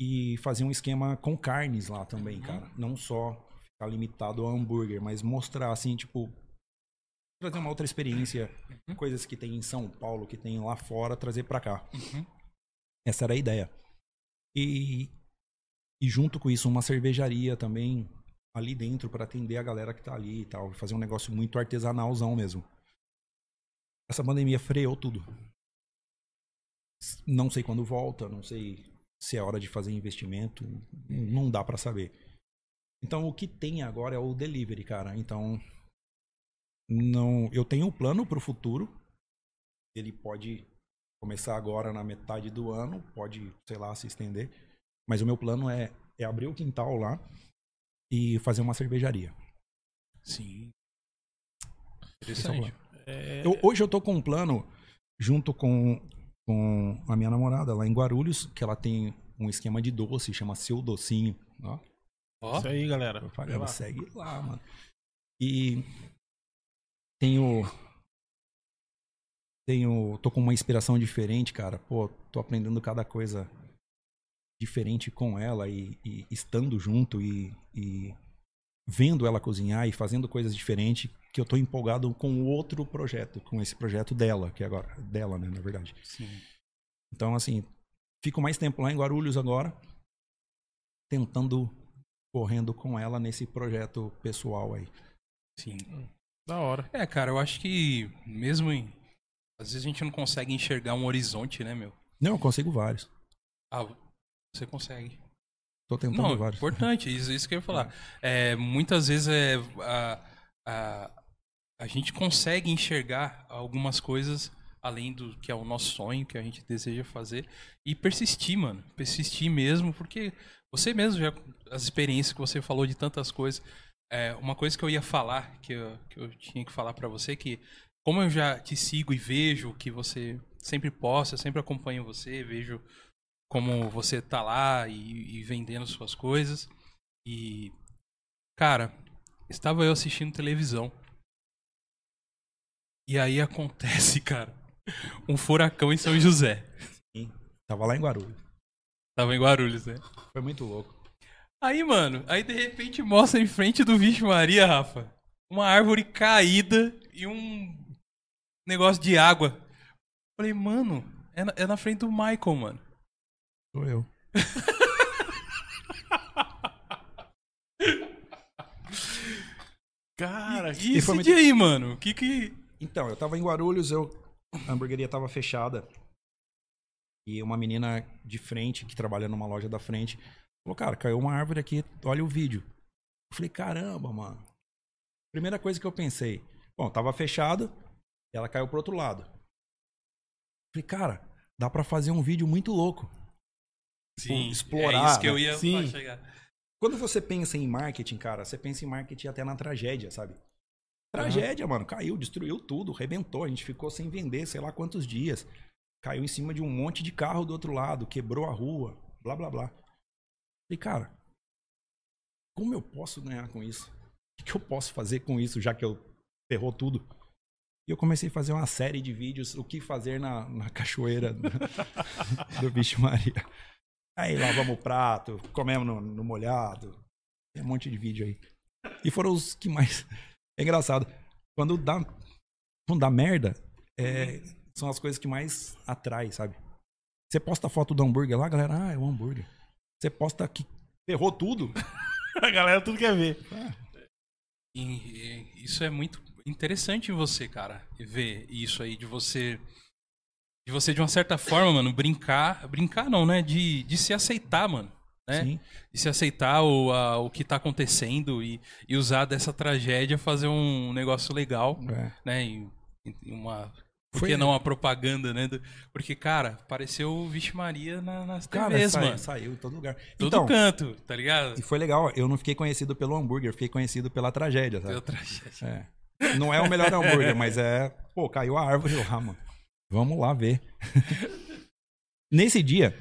e fazer um esquema com carnes lá também, cara. Não só ficar limitado ao hambúrguer, mas mostrar assim, tipo, trazer uma outra experiência, coisas que tem em São Paulo, que tem lá fora, trazer pra cá. Uhum. Essa era a ideia. E, e junto com isso, uma cervejaria também ali dentro para atender a galera que tá ali e tal. Fazer um negócio muito artesanalzão mesmo. Essa pandemia freou tudo. Não sei quando volta, não sei se é hora de fazer investimento, não dá para saber. Então o que tem agora é o delivery, cara. Então não, eu tenho um plano pro futuro. Ele pode começar agora na metade do ano, pode, sei lá, se estender. Mas o meu plano é, é abrir o quintal lá e fazer uma cervejaria. Sim. É Interessante. É, Eu- hoje eu tô com um plano junto com, com a minha namorada lá em Guarulhos, que ela tem um esquema de doce, chama Seu Docinho. Ó, Ó, Isso aí, galera. propaganda, lá. segue lá, mano. E tenho tenho tô com uma inspiração diferente, cara. Pô, tô aprendendo cada coisa diferente com ela e, e estando junto e, e vendo ela cozinhar e fazendo coisas diferentes que eu tô empolgado com o outro projeto, com esse projeto dela, que é agora dela, né, na verdade. sim. Então, assim, fico mais tempo lá em Guarulhos agora, tentando, correndo com ela nesse projeto pessoal aí. Sim. Da hora. É, cara, eu acho que mesmo em. Às vezes a gente não consegue enxergar um horizonte, né, meu? Não, eu consigo vários. Ah, você consegue. Tô tentando Não, vários. importante, isso, isso que eu ia falar. É, muitas vezes é, a, a, a gente consegue enxergar algumas coisas além do que é o nosso sonho, que a gente deseja fazer, e persistir, mano. Persistir mesmo, porque você mesmo já. As experiências que você falou de tantas coisas. É, uma coisa que eu ia falar, que eu, que eu tinha que falar pra você, que como eu já te sigo e vejo que você sempre posta, sempre acompanho você, vejo como você tá lá e, e vendendo suas coisas. E, cara, estava eu assistindo televisão. E aí acontece, cara, um furacão em São José. Tava lá em Guarulhos. Tava em Guarulhos, né? Foi muito louco. Aí, mano, aí de repente mostra em frente do Vixe Maria, Rafa, uma árvore caída e um negócio de água. Falei, mano, é na, é na frente do Michael, mano. Sou eu. Cara, E, e E esse muito- dia aí, mano? Que que. Então, eu tava em Guarulhos, eu... a hamburgueria tava fechada. E uma menina de frente, que trabalha numa loja da frente, falou, cara, caiu uma árvore aqui, olha o vídeo. Eu falei, caramba, mano. Primeira coisa que eu pensei, bom, tava fechado, ela caiu pro outro lado. Falei, cara, dá pra fazer um vídeo muito louco. Sim, explorar, É isso que eu né? ia Sim. chegar. Quando você pensa em marketing, cara, você pensa em marketing até na tragédia, sabe? Tragédia, mano. Caiu, destruiu tudo, rebentou. A gente ficou sem vender, sei lá quantos dias. Caiu em cima de um monte de carro do outro lado, quebrou a rua, blá blá blá. E cara, como eu posso ganhar com isso? O que que eu posso fazer com isso, já que eu ferrou tudo? E eu comecei a fazer uma série de vídeos, o que fazer na, na cachoeira do, do Bicho Maria. Aí lavamos o prato, comemos no, no molhado. Tem um monte de vídeo aí. E foram os que mais. É engraçado. Quando dá, quando dá merda, é, são as coisas que mais atrai, sabe? Você posta a foto do hambúrguer lá, galera, ah, é o hambúrguer. Você posta que ferrou tudo. a galera tudo quer ver. E- e isso é muito interessante em você, cara. Ver isso aí de você. De você, de uma certa forma, mano, brincar. Brincar não, né? De, de se aceitar, mano. Né? Sim. De se aceitar o, a- o que tá acontecendo e, e usar dessa tragédia fazer um negócio legal, É. né? E, e uma. Por que não uma propaganda, né? Porque, cara, pareceu o Vixe Maria na- nas Cara, TVs, saiu, mano. saiu em todo lugar. Todo então, canto, tá ligado? e foi legal. Eu não fiquei conhecido pelo hambúrguer, fiquei conhecido pela tragédia, sabe? Deu tragédia. É. Não é o melhor hambúrguer, mas é. Pô, caiu a árvore lá, mano. Vamos lá ver. Nesse dia,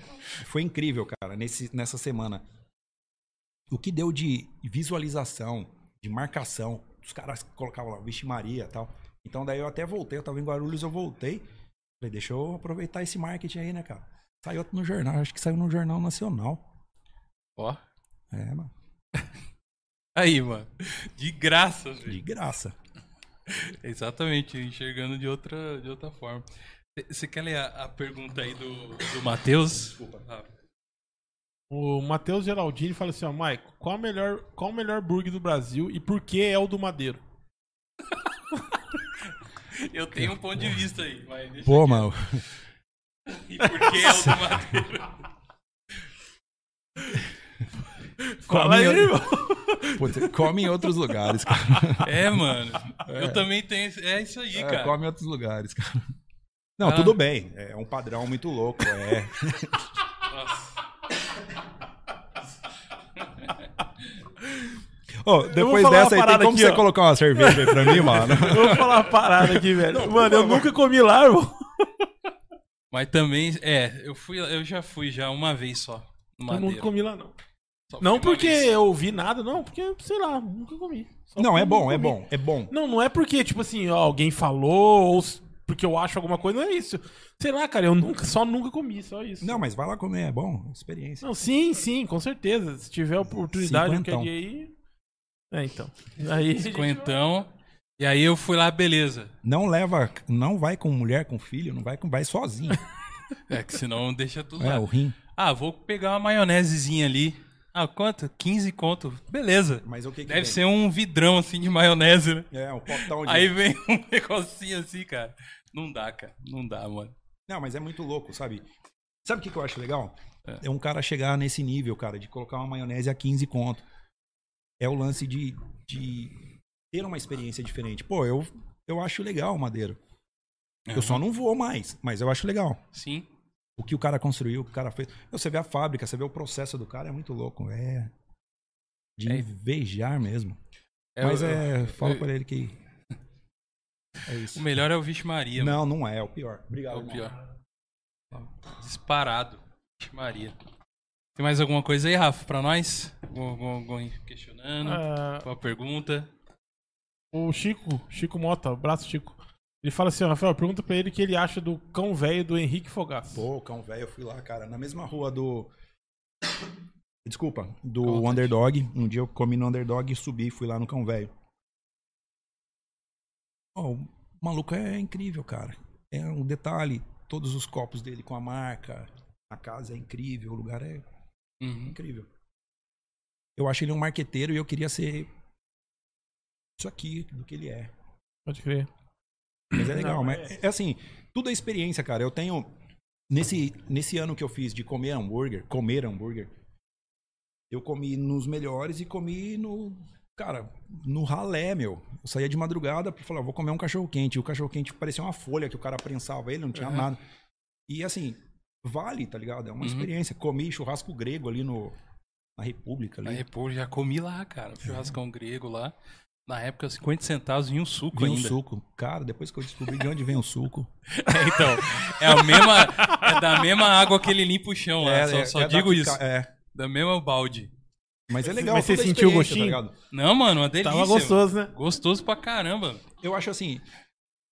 foi incrível, cara. Nesse, nessa semana. O que deu de visualização, de marcação. Os caras colocavam lá, Vixe Maria e tal. Então daí eu até voltei. Eu tava em Guarulhos, eu voltei. Falei, deixa eu aproveitar esse marketing aí, né, cara? Saiu no jornal, acho que saiu no Jornal Nacional. Ó. É, mano. Aí, mano. De graça, velho. De graça. Exatamente, enxergando de outra, de outra forma. Você quer ler a, a pergunta aí do, do Matheus? Desculpa. O Matheus Geraldini fala assim, ó, Maico, qual, melhor, qual o melhor burger do Brasil e por que é o do Madeiro? eu tenho um ponto de vista aí, mas deixa Pô, aqui. mano. E por que é o do Madeiro? Fala aí, Come- irmão. Putz, come em outros lugares, cara. É, mano. Eu também tenho. É isso aí, É, cara. come em outros lugares, cara. Não, Ah. tudo bem. É um padrão muito louco. É. Nossa. Ô, depois dessa aí, tem como aqui, você ó. colocar uma cerveja aí pra mim, mano? Eu vou falar uma parada aqui, velho. Mano, eu nunca comi lá, irmão. Mas também, é, eu fui, eu já fui já uma vez só. No Eu nunca comi lá, não. Só Não porque eu ouvi nada, não, porque, sei lá, nunca comi. Só Não, é bom, é bom, é bom. Não, não é porque, tipo assim, ó, alguém falou ou porque eu acho alguma coisa, não é isso. Sei lá, cara, eu nunca, só nunca comi, só isso. Não, mas vai lá comer, é bom. Experiência. Não, sim, sim, com certeza. Se tiver oportunidade Cinquentão. dia aí. É, então. Aí. Cinquentão. E aí eu fui lá, beleza. Não leva, não vai com mulher, com filho, não vai com, vai sozinho. É que senão deixa tudo É, lá. o rim. Ah, vou pegar uma maionesezinha ali. Ah, quanto? 15 conto. Beleza. Mas o que que Deve vem? ser um vidrão assim de maionese, né? É, um potão de... Aí vem um negocinho assim, cara. Não dá, cara. Não dá, mano. Não, mas é muito louco, sabe? Sabe o que, que eu acho legal? É. É. um cara chegar nesse nível, cara, de colocar uma maionese a 15 conto. É o lance de, de ter uma experiência diferente. Pô, eu, eu acho legal o Madeiro. Eu só não vou mais, mas eu acho legal. Sim. O que o cara construiu, o que o cara fez. Você vê a fábrica, você vê o processo do cara, é muito louco. É. De É. invejar mesmo. É, mas é. Fala eu- pra ele que. É isso. O melhor é o Vixe Maria. mano. Não, não é, é o pior. É Obrigado. o irmão. pior. Disparado. Vixe Maria. Tem mais alguma coisa aí, Rafa, pra nós? Algum, algum- algum questionando? Ah, Alguma pergunta? o Chico, Chico Mota, abraço Chico. Ele fala assim, ó, Rafael, pergunta pra ele o que ele acha do cão velho do Henrique Fogaça. Pô, cão velho, eu fui lá, cara, na mesma rua do. Desculpa, do Conta, Underdog. Um dia eu comi no Underdog e subi e fui lá no cão velho. Ó, o maluco é incrível, cara. É um detalhe, todos os copos dele com a marca. A casa é incrível, o lugar é Uhum. incrível. Eu acho ele um marqueteiro e eu queria ser isso aqui do que ele é. Pode crer. Mas é legal, Não, mas é assim, tudo é experiência, cara. Eu tenho. Nesse, nesse ano que eu fiz de comer hambúrguer, comer hambúrguer, eu comi nos melhores e comi no. Cara, no ralé, meu. Eu saía de madrugada pra falar, vou comer um cachorro quente. E o cachorro quente parecia uma folha que o cara prensava ele, não tinha Uhum. nada. E assim, vale, tá ligado? É uma Uhum. experiência. Comi churrasco grego ali no, na República. Na Ali. República, já comi lá, cara. Churrascão grego lá. Na época, 50 centavos vinha um suco Vinha um ainda. suco. Cara, depois que eu descobri de onde vem o suco. É, então, é a mesma. É da mesma água que ele limpa o chão lá. só só é digo daqui, isso. É. Da mesma balde. Mas é legal. Mas você sentiu o experiência, gostinho? ligado? Não, mano, uma delícia. Tava gostoso, né? Gostoso pra caramba. Eu acho assim,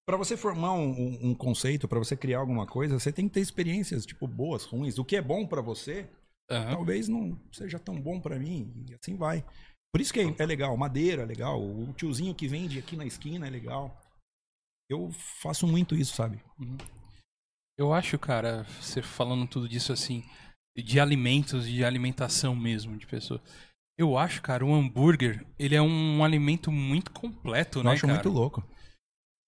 Pra você formar um, um- um conceito, pra você criar alguma coisa, você tem que ter experiências, tipo, boas, ruins. O que é bom pra você, Aham. talvez não seja tão bom pra mim, e assim vai. Por isso que é, é legal, madeira é legal, o tiozinho que vende aqui na esquina é legal. Eu faço muito isso, sabe? Eu acho, cara, você falando tudo disso assim, de alimentos, de alimentação mesmo, de pessoa. Eu acho, cara, o hambúrguer, ele é um alimento muito completo, Eu né, acho cara? muito louco.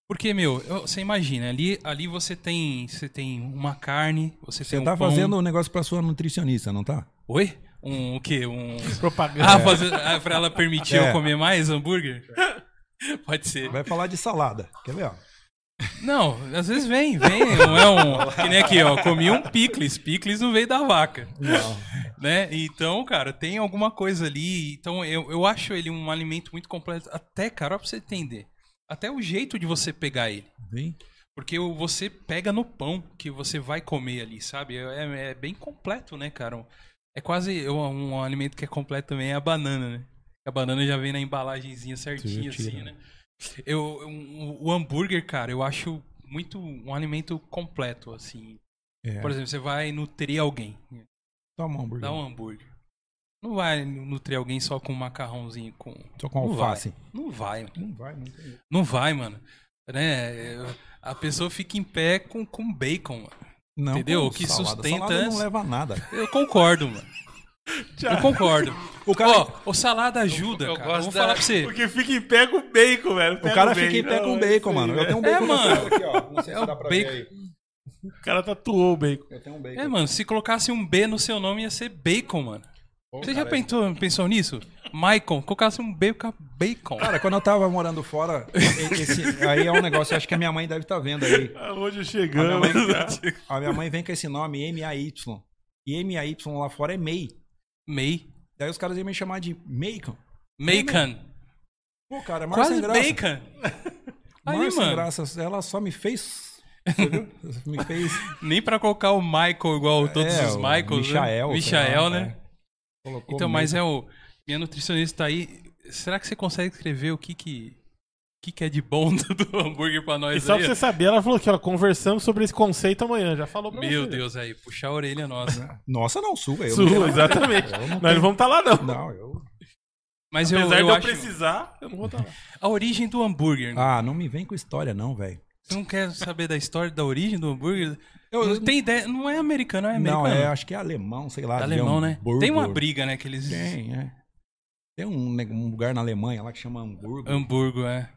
Porque, meu, eu- você imagina, ali, ali você tem, você tem uma carne, você, Você tem um tá pão. fazendo um negócio pra sua nutricionista, não tá? Oi? Um o quê? Um Propaganda. Ah, fazer, ah, pra ela permitir É. eu comer mais hambúrguer? Pode ser. Vai falar de salada. Quer ver, ó? Não, às vezes vem, vem, não é um. Que nem aqui, ó. Comi um picles. Picles não veio da vaca. Né? Então, cara, tem alguma coisa ali. Então, eu, eu acho ele um alimento muito completo. Até, cara, ó, pra você entender. Até o jeito de você pegar ele. Vem. Porque o- você pega no pão que você vai comer ali, sabe? É, é bem completo, né, cara? É quase um, um alimento que é completo também é a banana, né? A banana já vem na embalagenzinha certinha, assim, né? Eu, o hambúrguer, cara, eu acho muito um alimento completo, assim. É. Por exemplo, você vai nutrir alguém, Toma um hambúrguer. dá um hambúrguer. Não vai nutrir alguém só com um macarrãozinho, com... Só com Não alface. Não vai, mano. Não vai, não tem. Não vai, mano. Né? A pessoa fica em pé com, com bacon, mano. Não, Entendeu? O que salada. sustenta Salada não leva a nada. Eu concordo, mano. Eu concordo. O cara, Ó, o salada ajuda, eu cara. gosto Vou da- falar pra você. Porque fica em pé com bacon, velho. o cara fica em pé com bacon, mano. Eu tenho um bacon É, mano. aqui, ó. Não sei É se o dá pra bacon. ver aí. O cara tatuou o bacon. Eu tenho um bacon. É, mano, se colocasse um B no seu nome ia ser bacon, mano. Pô, Você já cara, pensou, pensou nisso? Maicon, colocasse um B com bacon. Cara, quando eu tava morando fora, esse- aí é um negócio, acho que a minha mãe deve estar vendo aí. Aonde A minha, chegamos? mãe, cara? a minha mãe vem com esse nome, M-A-Y. E M-A-Y lá fora é MEI. May. Daí os caras iam me chamar de Macon. Macon. Pô, cara, é mais Quase sem graça. bacon. Aí, Mais sem mano. graça. Ela só me fez... Você viu? me fez... Nem pra colocar o Michael igual todos É, os Michaels. Michael, né? Michael, né? é. Colocou Então, mas Macon. é o. Minha nutricionista tá aí. Será que você consegue escrever o que que. O que, que é de bom do, hambúrguer pra nós E só aí? pra você saber, ela falou que ó, conversamos sobre esse conceito amanhã. Já falou pra Meu você. Deus, aí, puxar a orelha nossa. Nossa, não, sua. Eu Sua, exatamente. Eu não Nós não vamos estar lá, não. Não, eu... Mas eu, Apesar eu de eu acho. precisar, eu não vou estar lá. A origem do hambúrguer. né? Ah, não me vem com história não, velho. Você não quer saber da história da origem do hambúrguer? Eu- não tem ideia. Não é americano, é americano. Não, é, acho que é alemão, sei lá. Alemão, né? Hamburgo. Tem uma briga, né? Que eles. Tem, é. Tem um, um lugar na Alemanha lá que chama Hamburgo. Hamburgo, é.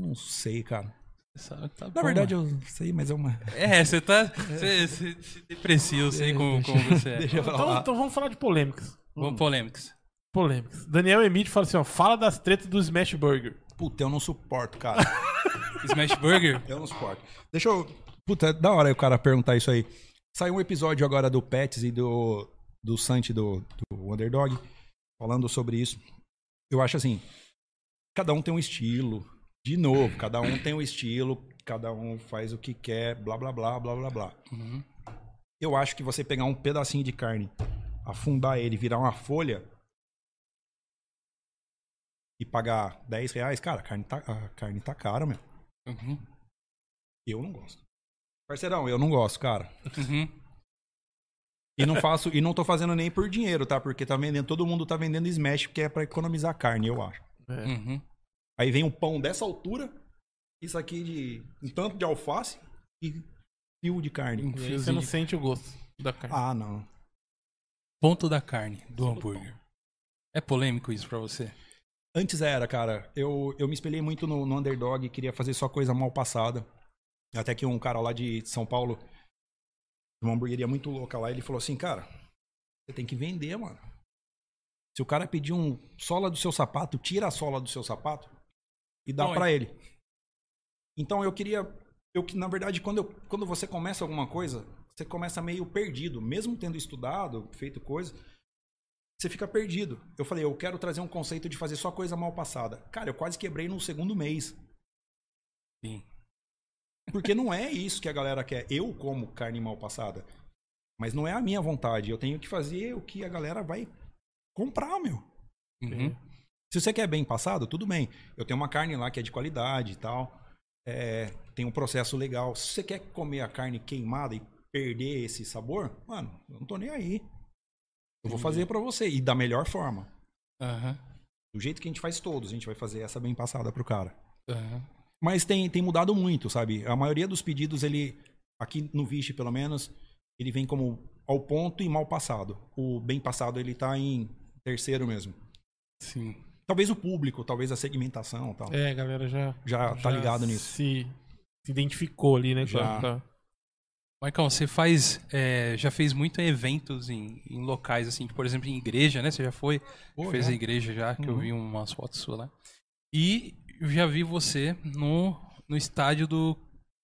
Não sei, cara. Sabe, tá Na bom, verdade, mano. eu sei, mas é uma. É, você tá. Você você se deprecia, eu sei como, como você é. Deixa eu Então, falar. então vamos falar de polêmicas. Vamos polêmicas. Polêmicas. Daniel Emílio fala assim, ó, fala das tretas do Smash Burger. Puta, eu não suporto, cara. Smash Burger? Eu não suporto. Deixa eu. Puta, é da hora o cara perguntar isso aí. Saiu um episódio agora do Pets e do, do Santi do, do Underdog falando sobre isso. Eu acho assim, cada um tem um estilo. De novo, cada um tem um estilo, cada um faz o que quer, blá blá blá, blá blá blá. Uhum. Eu acho que você pegar um pedacinho de carne, afundar ele, virar uma folha e pagar 10 reais, cara, a carne tá, a carne tá cara, meu. Uhum. Eu não gosto. Parceirão, eu não gosto, cara. Uhum. E não faço, e não tô fazendo nem por dinheiro, tá? Porque tá vendendo, todo mundo tá vendendo smash, que é pra economizar carne, eu acho. Uhum. Aí vem um pão dessa altura, isso aqui de um tanto de alface e fio de carne. Aí Fiozinho você não sente o gosto da carne. Ah, não. Ponto da carne do hambúrguer. É polêmico isso pra você? Antes era, cara. Eu, eu me espelhei muito no, no underdog, queria fazer só coisa mal passada. Até que um cara lá de São Paulo, de uma hamburgueria muito louca lá, ele falou assim, cara, você tem que vender, mano. Se o cara pedir um sola do seu sapato, tira a sola do seu sapato e dá Põe. pra ele. Então eu queria, eu que na verdade quando eu, quando você começa alguma coisa, você começa meio perdido, mesmo tendo estudado, feito coisa, você fica perdido. Eu falei, eu quero trazer um conceito de fazer só coisa mal passada. Cara, eu quase quebrei no segundo mês. Sim. Porque não é isso que a galera quer. Eu como carne mal passada. Mas não é a minha vontade. Eu tenho que fazer o que a galera vai comprar, meu. Uhum. Se você quer bem passado, tudo bem. Eu tenho uma carne lá que é de qualidade e tal. É, tem um processo legal. Se você quer comer a carne queimada e perder esse sabor, mano, eu não tô nem aí. Eu vou fazer pra você. E da melhor forma. Aham. Do jeito que a gente faz todos, a gente vai fazer essa bem passada pro cara. Aham. Mas tem, tem mudado muito, sabe? A maioria dos pedidos, ele, aqui no Vixe, pelo menos, ele vem como ao ponto e mal passado. O bem passado, ele tá em terceiro mesmo. Sim. Talvez o público, talvez a segmentação e tal. É, a galera já, Já tá ligado nisso. Se, se identificou ali, né? Já. a- Maicon, você faz. é, já fez muito eventos em, em locais, assim, por exemplo, em igreja, né? Você já foi? Pô, fez já. a igreja já, que eu Uhum. vi umas fotos suas lá. E eu já vi você no, no estádio do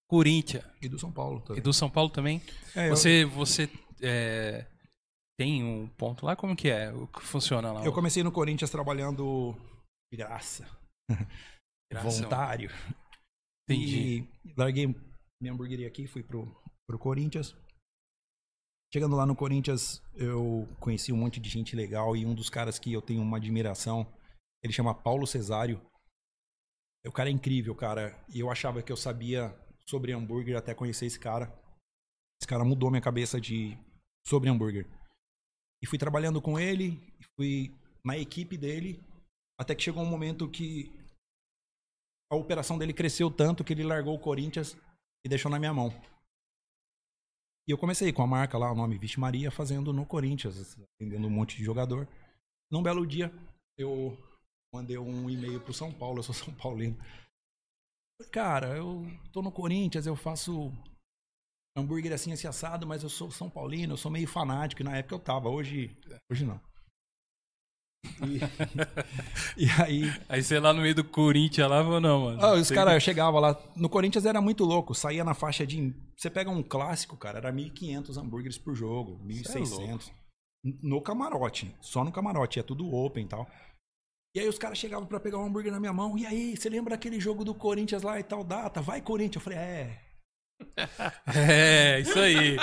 Corinthians. E do São Paulo. E também. do São Paulo também. É, eu- Você, você é, tem um ponto lá? Como que é? O que funciona lá? Eu comecei no Corinthians trabalhando de graça, Graça, voluntário. Entendi. E larguei minha hamburgueria aqui, fui pro, pro Corinthians. Chegando lá no Corinthians, eu conheci um monte de gente legal e um dos caras que eu tenho uma admiração, ele chama Paulo Cesário. O cara é incrível, cara. E eu achava que eu sabia sobre hambúrguer até conhecer esse cara. Esse cara mudou minha cabeça de sobre hambúrguer. E fui trabalhando com ele, fui na equipe dele, até que chegou um momento que a operação dele cresceu tanto que ele largou o Corinthians e deixou na minha mão. E eu comecei com a marca lá, o nome Vixe Maria, fazendo no Corinthians, atendendo um monte de jogador. Num belo dia, eu mandei um e-mail pro São Paulo, eu sou São Paulino. Cara, eu tô no Corinthians, eu faço hambúrguer assim, esse assado, mas eu sou São Paulino, eu sou meio fanático, e na época eu tava, hoje, hoje não. E, e aí, Aí você lá no meio do Corinthians lá, falou, não, mano. ah, os caras chegavam lá. No Corinthians era muito louco. Saía na faixa de. Você pega um clássico, cara, era 1.500 hambúrgueres por jogo, Cê é 1.600. no camarote. Só no camarote. É tudo open e tal. E aí os caras chegavam pra pegar um hambúrguer na minha mão. E aí, você lembra aquele jogo do Corinthians lá e tal data? Vai, Corinthians. Eu falei, é. É, isso aí.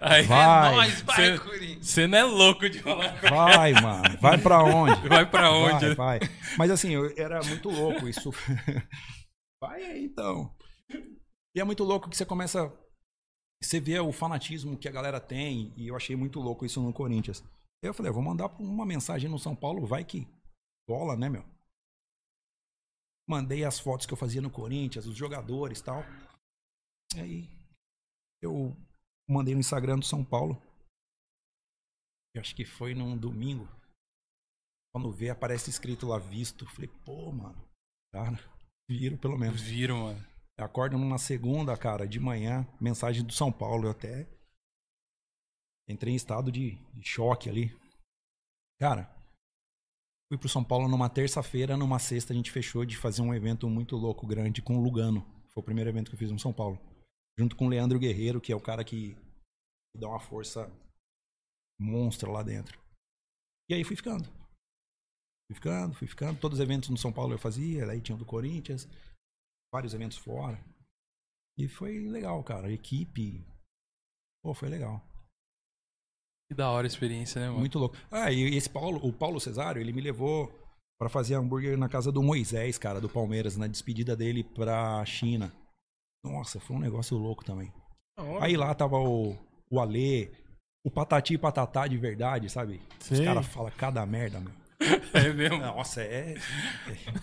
Aí, Vai. é nóis, vai. Você não é louco de falar. Vai, mano. Vai pra onde? Vai pra onde? Vai, vai. Mas assim, eu- era muito louco isso. Vai aí, então. E é muito louco que você começa. Você vê o fanatismo que a galera tem, e eu achei muito louco isso no Corinthians. Eu falei, eu vou mandar uma mensagem no São Paulo, vai que bola, né, meu? Mandei as fotos que eu fazia no Corinthians, os jogadores e tal. E aí, eu mandei no Instagram do São Paulo. Eu acho que foi num domingo. Quando vê, aparece escrito lá visto. Falei, pô, mano. Cara, viram pelo menos. Viram, mano. Acordo numa segunda, cara, de manhã, mensagem do São Paulo. Eu até entrei em estado de, de choque ali. Cara, fui pro São Paulo numa terça-feira, numa sexta a gente fechou de fazer um evento muito louco, grande, com o Lugano. Foi o primeiro evento que eu fiz no São Paulo. Junto com o Leandro Guerreiro, que é o cara que dá uma força monstra lá dentro. E aí fui ficando. Fui ficando, fui ficando. Todos os eventos no São Paulo eu fazia, aí tinha o do Corinthians, vários eventos fora. E foi legal, cara. A equipe. Pô, foi legal. Que da hora a experiência, né, mano? Muito louco. Ah, e esse Paulo, o Paulo Cesário, ele me levou pra fazer hambúrguer na casa do Moisés, cara, do Palmeiras, na despedida dele pra China. Nossa, foi um negócio louco também. Aí lá tava o, o Alê, o Patati e Patatá de verdade, sabe? Os caras falam cada merda, meu. É mesmo? Nossa, é.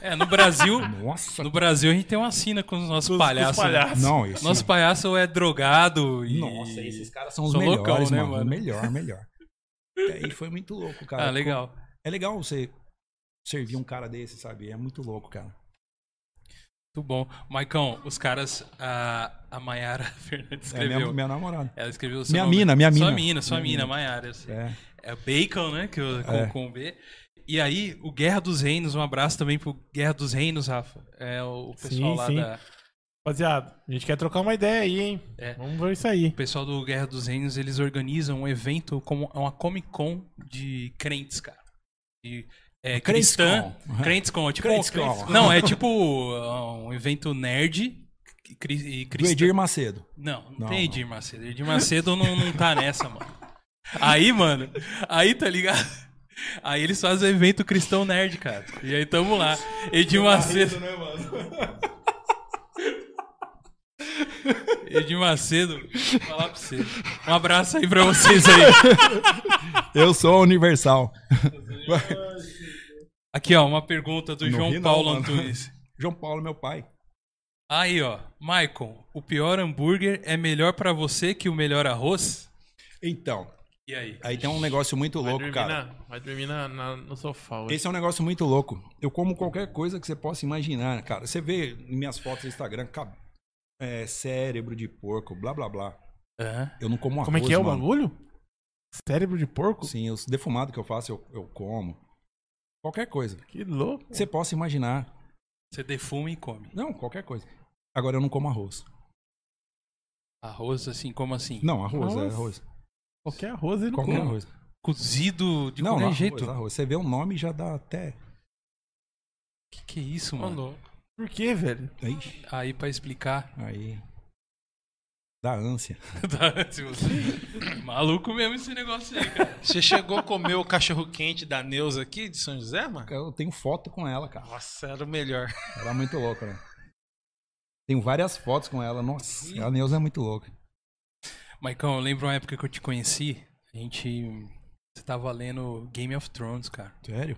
É, no Brasil, Nossa. no Brasil a gente tem uma sina com os nossos Com os- com os palhaços. né? palhaços. Não, esse. Nosso palhaço é drogado e... Nossa, esses caras são os São melhores, loucão, né, mano. mano? Melhor, melhor. E aí foi muito louco, cara. Ah, legal. É legal você servir um cara desse, sabe? É muito louco, cara. Muito bom. Maicon, os caras. A, a Mayara Fernandes É escreveu. minha, minha namorada. Ela escreveu o seu Minha nome. mina, minha Sua mina. mina, sua Minha mina, mina. Mayara. sei. É. É Bacon, né? Que, eu- com, É. com B. E aí, o Guerra dos Reinos, um abraço também pro Guerra dos Reinos, Rafa. É o pessoal Sim, lá sim. da. Rapaziada, a gente quer trocar uma ideia aí, hein? É. Vamos ver isso aí. O pessoal do Guerra dos Reinos, eles organizam um evento como uma Comic Con de crentes, cara. De, é, Crentes cristã. Crentes Con. É tipo, Crentes Con. Não, é tipo uh, um evento nerd e cri- e Do. Edir Macedo. Não, não, Não, tem. Edir Macedo. Edir Macedo não, não tá nessa, mano. Aí, mano, aí tá ligado? Aí eles fazem o evento cristão nerd, cara. E aí tamo lá. Edir Macedo. né, mano? Edir Macedo, vou falar pra você. Um abraço aí pra vocês aí. Eu sou a Universal. Aqui, ó, uma pergunta do Não João ri não, Paulo mano. Antunes. João Paulo, meu pai. Aí, ó, Maicon, o pior hambúrguer é melhor pra você que o melhor arroz? Então, E aí? aí tem um negócio muito Vai louco, cara. na- vai dormir na- na- no sofá hoje. Esse é um negócio muito louco. Eu como qualquer coisa que você possa imaginar, cara. Você vê em minhas fotos no Instagram, cab- é, cérebro de porco, blá blá blá. Eu não como arroz, Como é que é o mano. bagulho? Cérebro de porco? Sim, os defumados que eu faço, eu, eu como. Qualquer coisa. Que louco. que Você possa imaginar. Você defuma e come. Não, qualquer coisa. Agora eu não como arroz. Arroz, assim, como assim? Não, arroz, Arroz? é arroz. Qualquer arroz ele Qualquer come. arroz. Cozido de não, qualquer não, jeito. arroz, arroz. Você vê o nome e já dá até. Que que é isso, mano? Mandou. Por que, velho? Ixi, Aí pra explicar. aí. Dá ânsia. Tá, se você- Maluco mesmo esse negócio aí, cara. Você chegou a comer o cachorro quente da Neuza aqui de São José, mano? Eu tenho foto com ela, cara. Nossa, era o melhor. Ela é muito louca, né? Tenho várias fotos com ela. Nossa, a Neuza é muito louca. Maicon, eu lembro uma época que eu te conheci. A gente. Você tava lendo Game of Thrones, cara. Sério?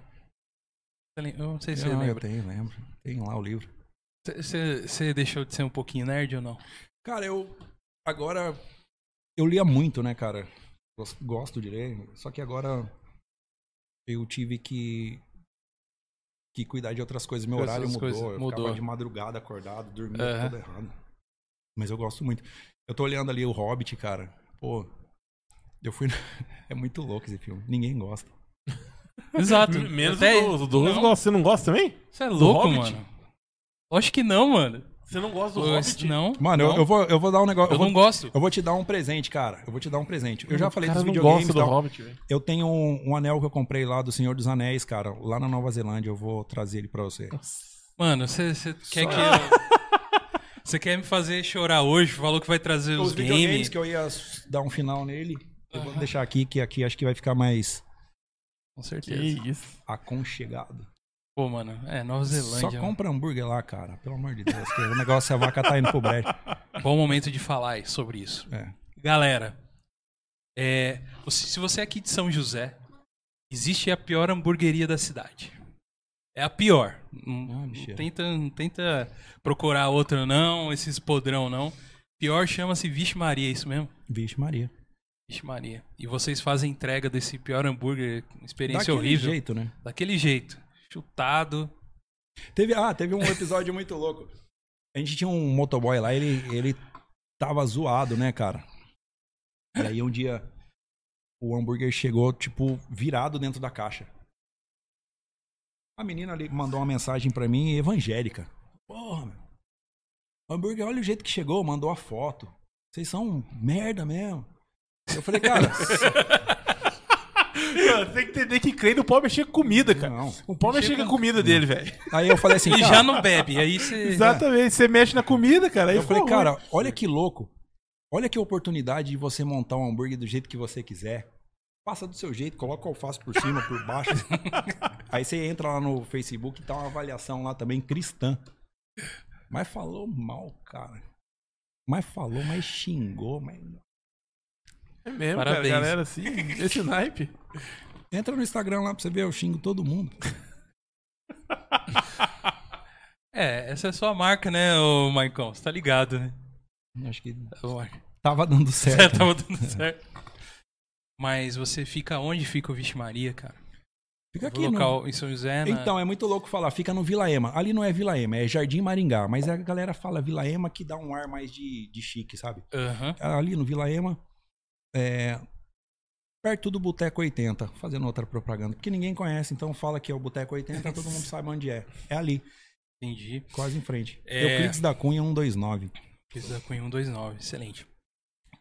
Eu não sei se você Não, eu lembra. tenho, lembro. Tenho lá o livro. Você deixou de ser um pouquinho nerd ou não? Cara, eu. Agora. Eu lia muito, né, cara? Gosto, gosto de ler. Só que agora. Eu tive que. Que cuidar de outras coisas. Meu horário mudou. coisas, eu mudou. ficava de madrugada acordado, dormindo tudo errado. Mas eu gosto muito. Eu tô olhando ali o Hobbit, cara. Pô. Eu fui. é muito louco esse filme. Ninguém gosta. Exato. Menos Até- o do Douglas. Você não gosta também? Você é louco, mano. Acho que não, mano. Você não gosta do Eu- Hobbit? Não. Mano, eu, não. eu vou, eu vou dar um negócio. Eu Eu vou, não gosto. eu vou te dar um presente, cara. Eu vou te dar um presente. Eu já falei o dos cara não videogames. gosta do. Hobbit, velho. Eu tenho um, um anel que eu comprei lá do Senhor dos Anéis, cara, lá na Nova Zelândia. Eu vou trazer ele pra você. Mano, você quer que eu... Você quer me fazer chorar hoje? Falou que vai trazer os, Os videogames games. que eu ia dar um final nele, eu vou deixar aqui, que aqui acho que vai ficar mais Com Que certeza. isso. aconchegado. Pô, mano, é Nova Só Zelândia. compra hambúrguer lá, cara. Pelo amor de Deus. Que o negócio é a vaca tá indo pro brejo. Bom momento de falar sobre isso. É. Galera, é, se você é aqui de São José, existe a pior hamburgueria da cidade. É a pior. Não, Ah, tenta, não tenta procurar outra, não, esses podrão, não. Pior chama-se Vixe Maria, é isso mesmo? Vixe Maria. Vixe Maria. E vocês fazem entrega desse pior hambúrguer, experiência Daquele horrível. jeito, né? Daquele jeito. Chutado. Teve, ah, teve um episódio muito louco. A gente tinha um motoboy lá, ele, ele tava zoado, né, cara? E aí um dia o hambúrguer chegou, tipo, virado dentro da caixa. A menina ali mandou uma mensagem pra mim, evangélica. Porra, meu. O hambúrguer, olha o jeito que chegou, mandou a foto. Vocês são merda mesmo. Eu falei, cara, tem que entender que crente não pode mexer com comida, cara. não. Não pode mexer com a comida dele, velho. Aí eu falei assim, E cara, já não bebe. Aí você. Exatamente. Você mexe na comida, cara. Aí Eu falei, ruim. cara, olha que louco. Olha que oportunidade de você montar um hambúrguer do jeito que você quiser. Faça do seu jeito, coloca o alface por cima, por baixo. Aí você entra lá no Facebook e tá uma avaliação lá também cristã. Mas falou mal, cara. Mas falou, mas xingou, mas... É mesmo, Parabéns. cara. Galera, assim, esse naipe. Entra no Instagram lá pra você ver, eu xingo todo mundo. É, essa é a sua marca, né, ô Maicon? Você tá ligado, né? Acho que Marco. tava dando certo. Certo, tava dando certo. Mas você fica onde fica o Vixe Maria, cara? Fica aqui no... local em São José, na... Então, é muito louco falar, fica no Vila Ema. Ali não é Vila Ema, é Jardim Maringá. Mas a galera fala Vila Ema que dá um ar mais de, de chique, sabe? Aham. Ali no Vila Ema, é, perto do Boteco 80, fazendo outra propaganda. Porque ninguém conhece, então fala que é o Boteco 80, todo mundo sabe onde é. É ali, Entendi. quase em frente. É. Euclides da Cunha 129. Fiz da Cunha 129, excelente.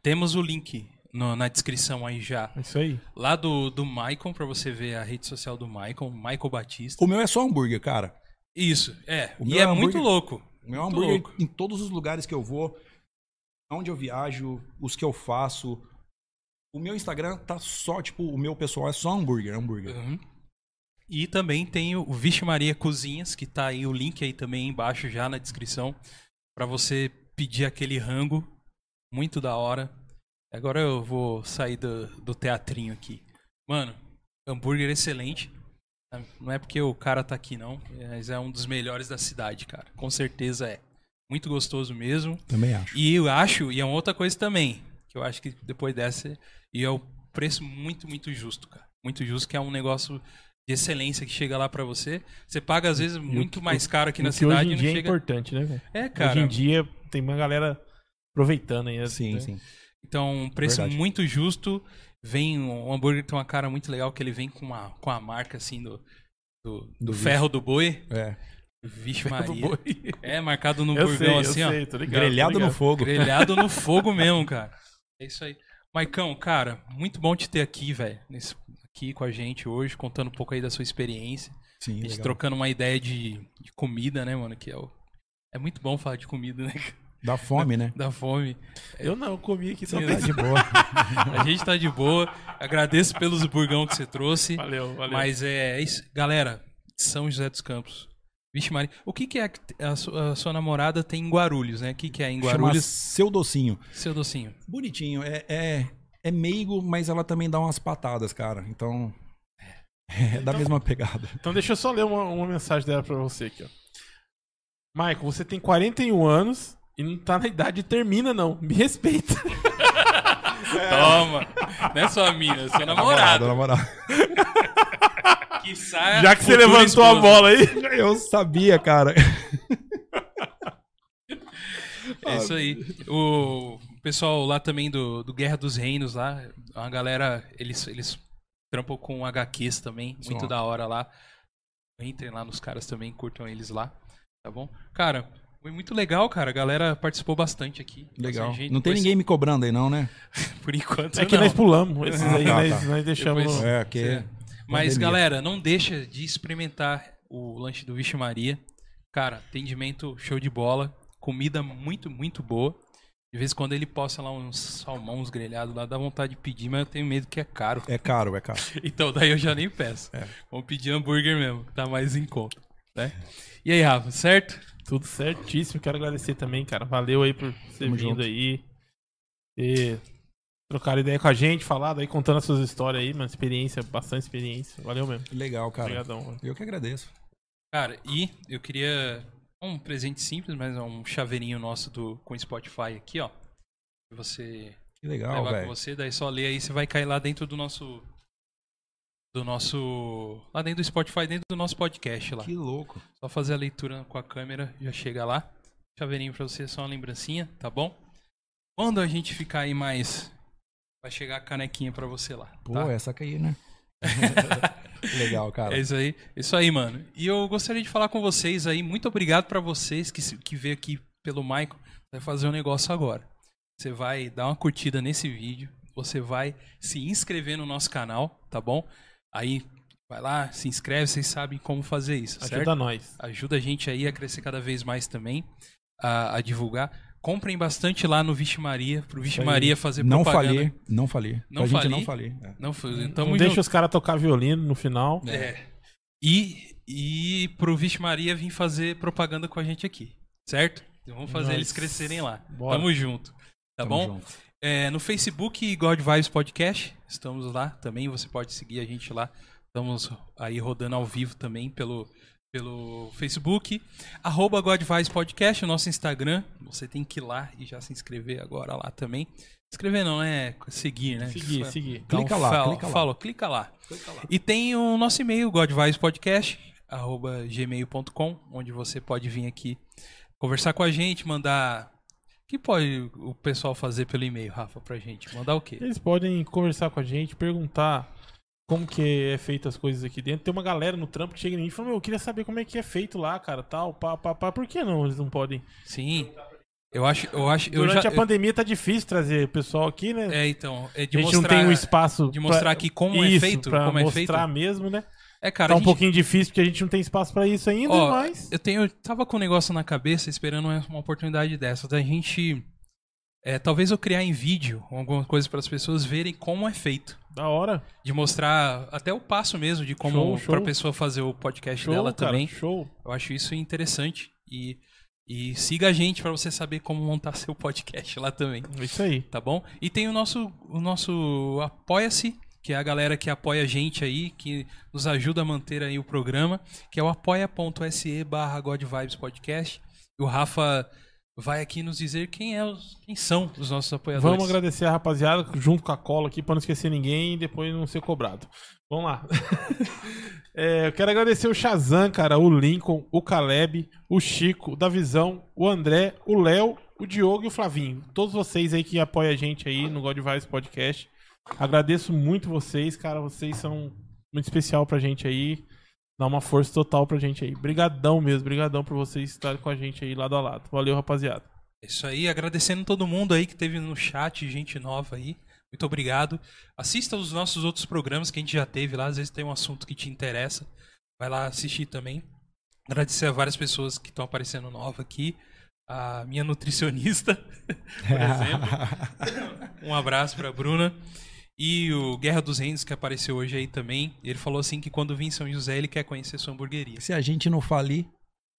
Temos o link no- na descrição aí já. É isso aí. Lá do, do Maicon, pra você ver a rede social do Maicon, Michael Batista. O meu é só hambúrguer, cara. Isso, é. O E meu é é muito louco. O meu Muito hambúrguer louco. em todos os lugares que eu vou, onde eu viajo, os que eu faço. O meu Instagram tá só, tipo, o meu pessoal é só hambúrguer, hambúrguer. Uhum. E também tem o Vixe Maria Cozinhas, que tá aí o link aí também embaixo já na descrição, pra você pedir aquele rango muito da hora. Agora eu vou sair do, do teatrinho aqui. Mano, hambúrguer excelente. Não é porque o cara tá aqui não, mas é um dos melhores da cidade, cara. Com certeza é. Muito gostoso mesmo. Também acho. E eu acho, e é uma outra coisa também, que eu acho que depois dessa, e é o preço muito, muito justo, cara. Muito justo, que é um negócio de excelência que chega lá pra você. Você paga, às vezes, muito mais caro aqui na que cidade hoje em e não dia é chega. importante, né, velho? É, Hoje cara. em dia tem uma galera aproveitando aí. Sim, né? sim. Então, um preço Verdade. muito justo. Vem, um hambúrguer tem uma cara muito legal, que ele vem com a, com a marca, assim, do, do, do Do ferro do boi. É. Vixe Do Maria. boi. É, marcado no Eu burgão, sei, assim, eu ó. sei, tô ligado. Grelhado tô no fogo. Grelhado no fogo mesmo, cara. É isso aí. Maicão, cara, muito bom te ter aqui, velho. Aqui com a gente hoje, contando um pouco aí da sua experiência. Sim, A gente legal. trocando uma ideia de, de comida, né, mano? Que é o. É muito bom falar de comida, né? Dá fome, né? Da fome. Eu não, comi aqui também. Tá de boa. A gente tá de boa. Agradeço pelos burgão que você trouxe. Valeu, valeu. Mas é isso. Galera, São José dos Campos. Vixe, Maria. O que, que é que a sua, a sua namorada tem em Guarulhos, né? O que, que é em Chama Guarulhos? seu docinho. Seu docinho. Bonitinho. É, é, é meigo, mas ela também dá umas patadas, cara. Então. É da mesma pegada. Então deixa eu só ler uma, uma mensagem dela pra você aqui, ó. Michael, você tem 41 anos e não tá na idade de termina, não. Me respeita. Toma! Não é sua mina, é sua namorada. namorada. Que saia Já que você levantou a esposa. bola aí. Eu sabia, cara. É isso aí. O pessoal lá também do, do Guerra dos Reinos lá, a galera, eles, eles trampam com HQs também, muito Só. da hora lá. Entrem lá nos caras também, curtam eles lá, tá bom? Cara, foi muito legal, cara. A galera participou bastante aqui. Legal. Gente. Não tem Depois- ninguém me cobrando aí, não, né? Por enquanto, É que não. nós pulamos. Esses Ah, aí tá, nós, tá. nós deixamos. Depois- É, que. Mas, Pandemia. galera, não deixa de experimentar o lanche do Vixe Maria. Cara, atendimento show de bola. Comida muito, muito boa. De vez em quando ele posta lá uns salmões grelhados lá, dá vontade de pedir, mas eu tenho medo que é caro. É caro, é caro. Então daí eu já nem peço. É. Vamos pedir hambúrguer mesmo, que tá mais em conta. Né? E aí, Rafa, certo? Tudo certíssimo. Quero agradecer também, cara. Valeu aí por ter Tamo vindo junto. aí. E trocar ideia com a gente, falado aí, contando as suas histórias aí, mano. Experiência, bastante experiência. Valeu mesmo. Legal, cara. Obrigadão, mano. Eu que agradeço. Cara, e eu queria um presente simples, mas é um chaveirinho nosso do, com Spotify aqui, ó. Que você Que legal, levar com velho. você, daí só lê aí, você vai cair lá dentro do nosso. Do nosso. Lá dentro do Spotify, dentro do nosso podcast lá. Que louco. Só fazer a leitura com a câmera, já chega lá. Chaveirinho pra você, só uma lembrancinha, tá bom? Quando a gente ficar aí mais. Vai chegar a canequinha pra você lá. Pô, tá? essa aí, né? legal, cara. É isso aí, isso aí, mano. E eu gostaria de falar com vocês aí. Muito obrigado pra vocês que, que veio aqui pelo Michael. Vai fazer um negócio agora. Você vai dar uma curtida nesse vídeo. Você vai se inscrever no nosso canal, tá bom? Aí vai lá, se inscreve, vocês sabem como fazer isso, certo? Ajuda nós. Ajuda a gente aí a crescer cada vez mais também, a, a divulgar. Comprem bastante lá no Vixe Maria, pro Vixe. Maria fazer Não propaganda. falir, não falir. Não a gente falir? não falir. É. Não, foi- Não tamo deixa junto. os caras tocar violino no final. É. E, e pro Vixe Maria vir fazer propaganda com a gente aqui, certo? Então vamos fazer Nós- eles crescerem lá. Bora. Tamo junto. Tá Tamo bom? junto. É, no Facebook, God Vibes Podcast, estamos lá também. Você pode seguir a gente lá. Estamos aí rodando ao vivo também pelo, pelo Facebook, arroba Godvice Podcast, o nosso Instagram. Você tem que ir lá e já se inscrever agora lá também. Inscrever não, é seguir, né? Seguir, Fa- seguir. Então, Clica lá, fala- clica lá. Falou, clica lá. E tem o nosso e-mail, godvicepodcast, arroba gmail.com, onde você pode vir aqui conversar com a gente, mandar... O que pode o pessoal fazer pelo e-mail, Rafa, pra gente? Mandar o quê? Eles podem conversar com a gente, perguntar como que é feito as coisas aqui dentro. Tem uma galera no trampo que chega em mim e fala, meu, eu queria saber como é que é feito lá, cara, tal, pá, pá, pá. Por que não eles não podem? Sim. Eu acho, eu acho, eu Durante já, a pandemia tá difícil trazer pessoal aqui, né? É, então, é de a gente mostrar, não tem um espaço de mostrar pra- aqui como é Isso, feito, pra como é feito. mostrar mesmo, né? É, cara, tá um gente- pouquinho difícil porque a gente não tem espaço pra isso ainda, Ó, mas eu tenho, tava com um negócio na cabeça esperando uma oportunidade dessa da gente é, talvez eu criar em vídeo alguma coisa para as pessoas verem como é feito, da hora. de mostrar até o passo mesmo de como para a pessoa fazer o podcast Show, dela cara, também. show. Eu acho isso interessante e e siga a gente para você saber como montar seu podcast lá também. Isso aí. tá bom? E tem o nosso, o nosso Apoia-se, que é a galera que apoia a gente aí, que nos ajuda a manter aí o programa, que é o apoia.se barra Podcast. E o Rafa vai aqui nos dizer quem, é os, quem são os nossos apoiadores. Vamos agradecer a rapaziada junto com a cola aqui pra não esquecer ninguém e depois não ser cobrado. Vamos lá. É, eu quero agradecer o Shazam, cara, o Lincoln, o Caleb, o Chico, o Davizão, o André, o Léo, o Diogo e o Flavinho. Todos vocês aí que apoiam a gente aí no God Podcast. Agradeço muito vocês, cara. Vocês são muito especial pra gente aí. Dá uma força total pra gente aí. Brigadão mesmo, brigadão por vocês estarem com a gente aí lado a lado. Valeu, rapaziada. Isso aí, agradecendo todo mundo aí que teve no chat, gente nova aí. Muito obrigado. Assista os nossos outros programas que a gente já teve lá, às vezes tem um assunto que te interessa. Vai lá assistir também. Agradecer a várias pessoas que estão aparecendo nova aqui. A minha nutricionista, por exemplo. Um abraço pra Bruna. E o Guerra dos Reinos, que apareceu hoje aí também. Ele falou assim que quando vir em São José, ele quer conhecer sua hamburgueria. Se a gente não falir,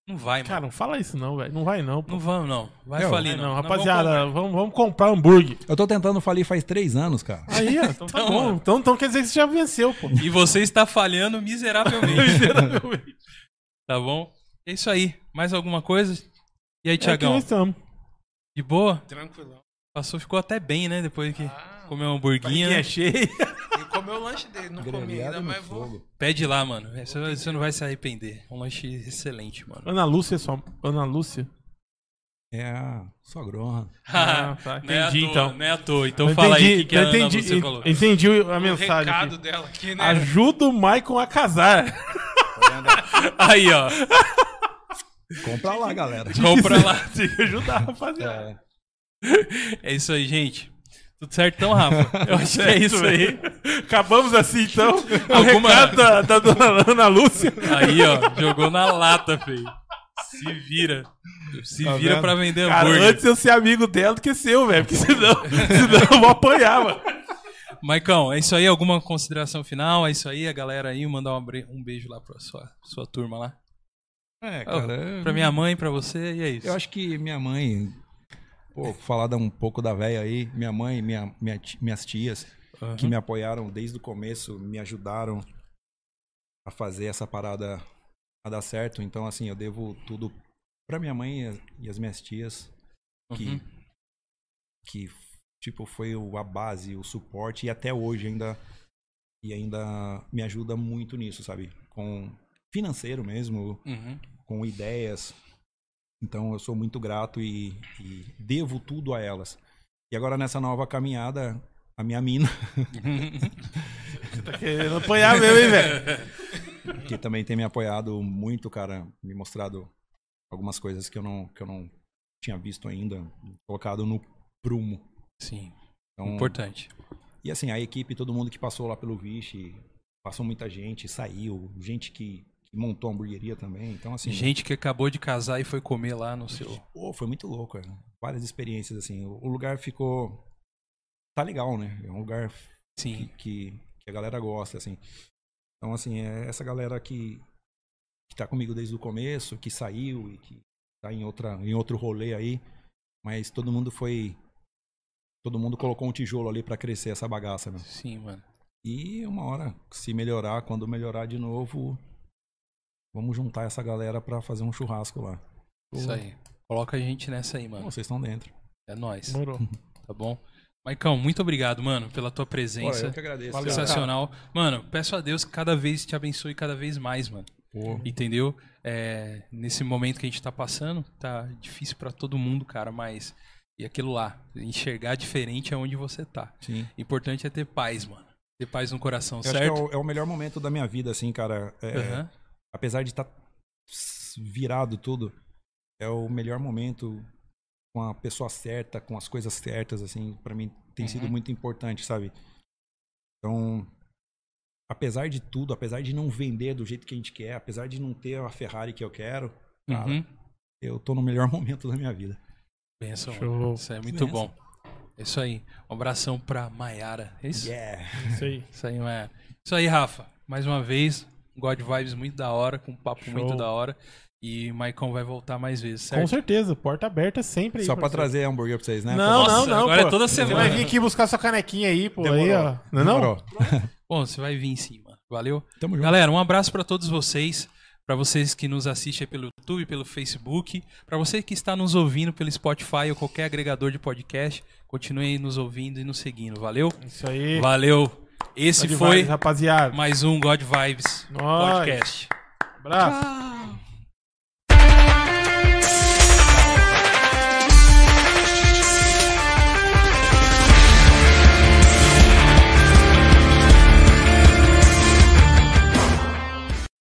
Não vai, mano. Cara, não fala isso não, velho. Não vai não, pô. Não vamos, não. Vai Eu- falir, Vai não. não, vamos rapaziada, comprar. vamos, vamos comprar hambúrguer. eu tô tentando falir faz três anos, cara. Aí, ó, então tá Então, bom. Então, então quer dizer que você já venceu, pô. E você está falhando miseravelmente. Tá bom? É isso aí. Mais alguma coisa? E aí, É Tiagão? estamos. De boa? Tranquilão. Passou, ficou até bem, né? Depois que Ah, comeu uma hamburguinha. né? cheio. ele comeu o lanche dele, não comi ainda, mas vou. Pede lá, mano. Você, vai- você não vai se arrepender. Um lanche excelente, mano. Ana Lúcia, só. Ana Lúcia? É a sogrona. Ah, tá. Não é à Entendi, toa, então. Não é à toa. Então Eu fala aí o entendi, que, que a Ana entendi, Lúcia falou. entendi a O mensagem recado aqui. dela aqui, né? Ajuda o Maicon a casar. Aí, ó. Compra lá, galera. Compra lá. Tem que ajudar, rapaziada. É. É isso aí, gente. Tudo certo então, Rafa? Eu acho que é isso aí. Acabamos assim, então. O Alguma- recado da, da dona Ana Lúcia. Aí, ó. Jogou na lata, feio. Se vira. Se Tá vira vendo? pra vender Cara, hambúrguer. antes eu ser amigo dela do que seu, velho. Porque senão, senão eu vou apanhar, mano. Maicão, é isso aí? Alguma consideração final? É isso aí, a galera aí, mandar um um beijo lá pra sua, sua turma lá. É, cara. Pra minha mãe, pra você, e é isso. Eu acho que minha mãe. Pô, falar um pouco da véia aí. Minha mãe, minha, minha minhas tias, Aham. que me apoiaram desde o começo, me ajudaram a fazer essa parada a dar certo. Então, assim, eu devo tudo pra minha mãe e as- as minhas tias, que, Uhum. que tipo, foi a base, o suporte, e até hoje ainda, e ainda me ajuda muito nisso, sabe? Com financeiro mesmo, Uhum. com ideias. Então eu sou muito grato e, e devo tudo a elas. E agora nessa nova caminhada, a minha mina, Tá querendo apanhar mesmo, hein, velho? que também tem me apoiado muito, cara, me mostrado algumas coisas que eu não, que eu não tinha visto ainda, colocado no prumo. Sim, Então, importante. E assim, a equipe, todo mundo que passou lá pelo Vixe, passou muita gente, saiu, gente que montou a hamburgueria também. Então, assim, Gente que acabou de casar e foi comer lá no seu. pô, foi muito louco, cara. Várias experiências, assim. O, lugar ficou. Tá legal, né? É um lugar que, Sim. que, que a galera gosta, assim. Então, assim, é essa galera que, que tá comigo desde o começo, que saiu e que tá em, outra, em outro rolê aí. Mas todo mundo foi. Todo mundo colocou um tijolo ali pra crescer essa bagaça, né? Sim, mano. E uma hora, se melhorar, quando melhorar de novo, vamos juntar essa galera pra fazer um churrasco lá. Isso aí. Coloca a gente nessa aí, Pô, mano. vocês estão dentro. É nóis, Demorou. tá bom? Maicão, muito obrigado, mano, pela tua Pô, presença. eu que agradeço. Valeu. cara. Sensacional. Mano, peço a Deus que cada vez te abençoe cada vez mais, mano. Pô, Entendeu? É, nesse momento que a gente tá passando, tá difícil pra todo mundo, cara, mas. E aquilo lá, enxergar diferente é onde você tá. sim. Importante é ter paz, mano. Ter paz no coração, Eu acho que é certo? o, é o melhor momento da minha vida, assim, cara. É, Aham. Apesar de estar virado tudo, é o melhor momento com a pessoa certa, com as coisas certas, assim, pra mim tem sido Uhum. muito importante, sabe? Então, apesar de tudo, apesar de não vender do jeito que a gente quer, apesar de não ter a Ferrari que eu quero, cara, Uhum. eu tô no melhor momento da minha vida. Benção, Show. Isso é muito Benção. bom. É isso aí. Um abração pra Maiara. É isso? Yeah! Isso aí. Isso aí, Maiara. Isso aí, Rafa. Mais uma vez, God Vibes muito da hora, com um papo Show. muito da hora. E Maicon vai voltar mais vezes, certo? Com certeza, porta aberta sempre aí. Só pra você. trazer hambúrguer pra vocês, né? Não, Nossa, não, não. agora pô. é toda Você semana. vai vir aqui buscar sua canequinha aí, pô. Aí, Demorou. ó. Não, é não? Demorou. Bom, você vai vir sim, mano. Valeu? Tamo junto. Galera, um abraço pra todos vocês. Pra vocês que nos assistem pelo YouTube, pelo Facebook. Pra você que está nos ouvindo pelo Spotify ou qualquer agregador de podcast. Continue nos ouvindo e nos seguindo. Valeu? Isso aí. Valeu. Esse God foi vibes, rapaziada. mais um God Vibes Nóis. Podcast. Abraço. Tchau.